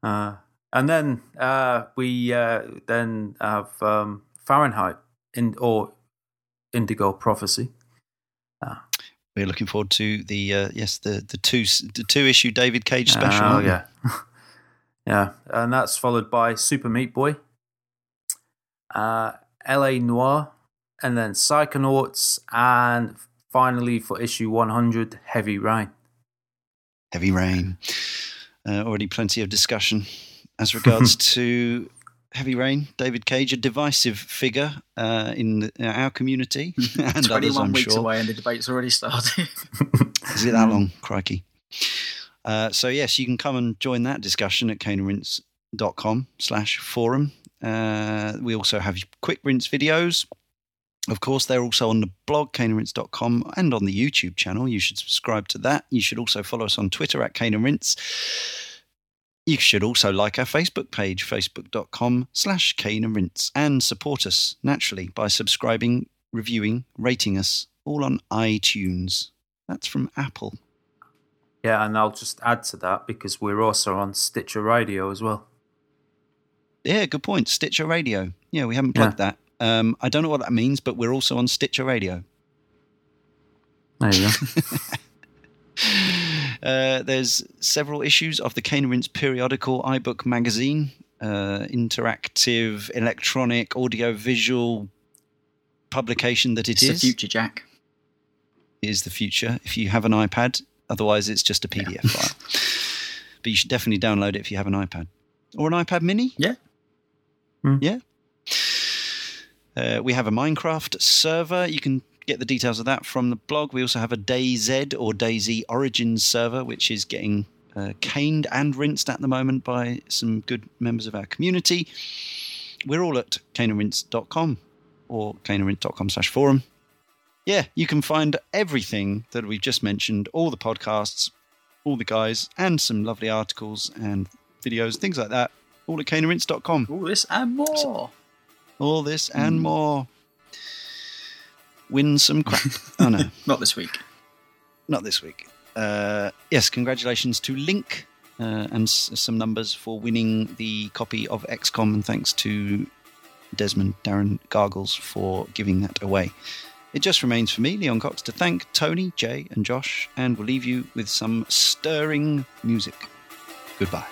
Uh, and then uh, we uh, then have um, Fahrenheit in or Indigo Prophecy. We're looking forward to the uh, yes the the two the two issue David Cage special. Oh yeah, <laughs> yeah, and that's followed by Super Meat Boy, uh, L.A. Noire, and then Psychonauts, and finally for issue one hundred, Heavy Rain. Heavy Rain. Uh, already plenty of discussion as regards <laughs> to Heavy Rain. David Cage, a divisive figure uh, in, the, in our community <laughs> and others, 21 I'm weeks sure. away and the debate's already started. <laughs> Is it that long? Crikey. Uh, so, yes, you can come and join that discussion at caneandrinse.com slash forum. Uh, we also have quick rinse videos. Of course, they're also on the blog, caneandrinse.com, and on the YouTube channel. You should subscribe to that. You should also follow us on Twitter at Cane and Rinse. You should also like our Facebook page, facebook.com slash Cane and Rinse, and support us naturally by subscribing, reviewing, rating us, all on iTunes. That's from Apple. Yeah, and I'll just add to that because we're also on Stitcher Radio as well. Yeah, good point. Stitcher Radio. Yeah, we haven't plugged that. Um, I don't know what that means, but we're also on Stitcher Radio. There you go. <laughs> <laughs> Uh, there's several issues of the Cane Rinse periodical iBook magazine, uh, interactive, electronic, audio visual publication that it it's is. the future, Jack. is the future if you have an iPad. Otherwise, it's just a PDF file. <laughs> But you should definitely download it if you have an iPad or an iPad Mini. Yeah. Hmm. Yeah. Uh, we have a Minecraft server. You can get the details of that from the blog. We also have a DayZ or DayZ Origins server, which is getting uh, caned and rinsed at the moment by some good members of our community. We're all at caneandrinse.com or caneandrinse.com slash forum yeah, you can find everything that we've just mentioned, all the podcasts, all the guys, and some lovely articles and videos, things like that, all at caneandrinse.com. All this and more. All this and more. Win some crap. <laughs> oh, no, Not this week. not this week. Uh, yes, congratulations to Link uh, and s- some numbers for winning the copy of XCOM, and thanks to Desmond Darren Gargles for giving that away. It just remains for me, Leon Cox, to thank Tony, Jay, and Josh, and we'll leave you with some stirring music. Goodbye.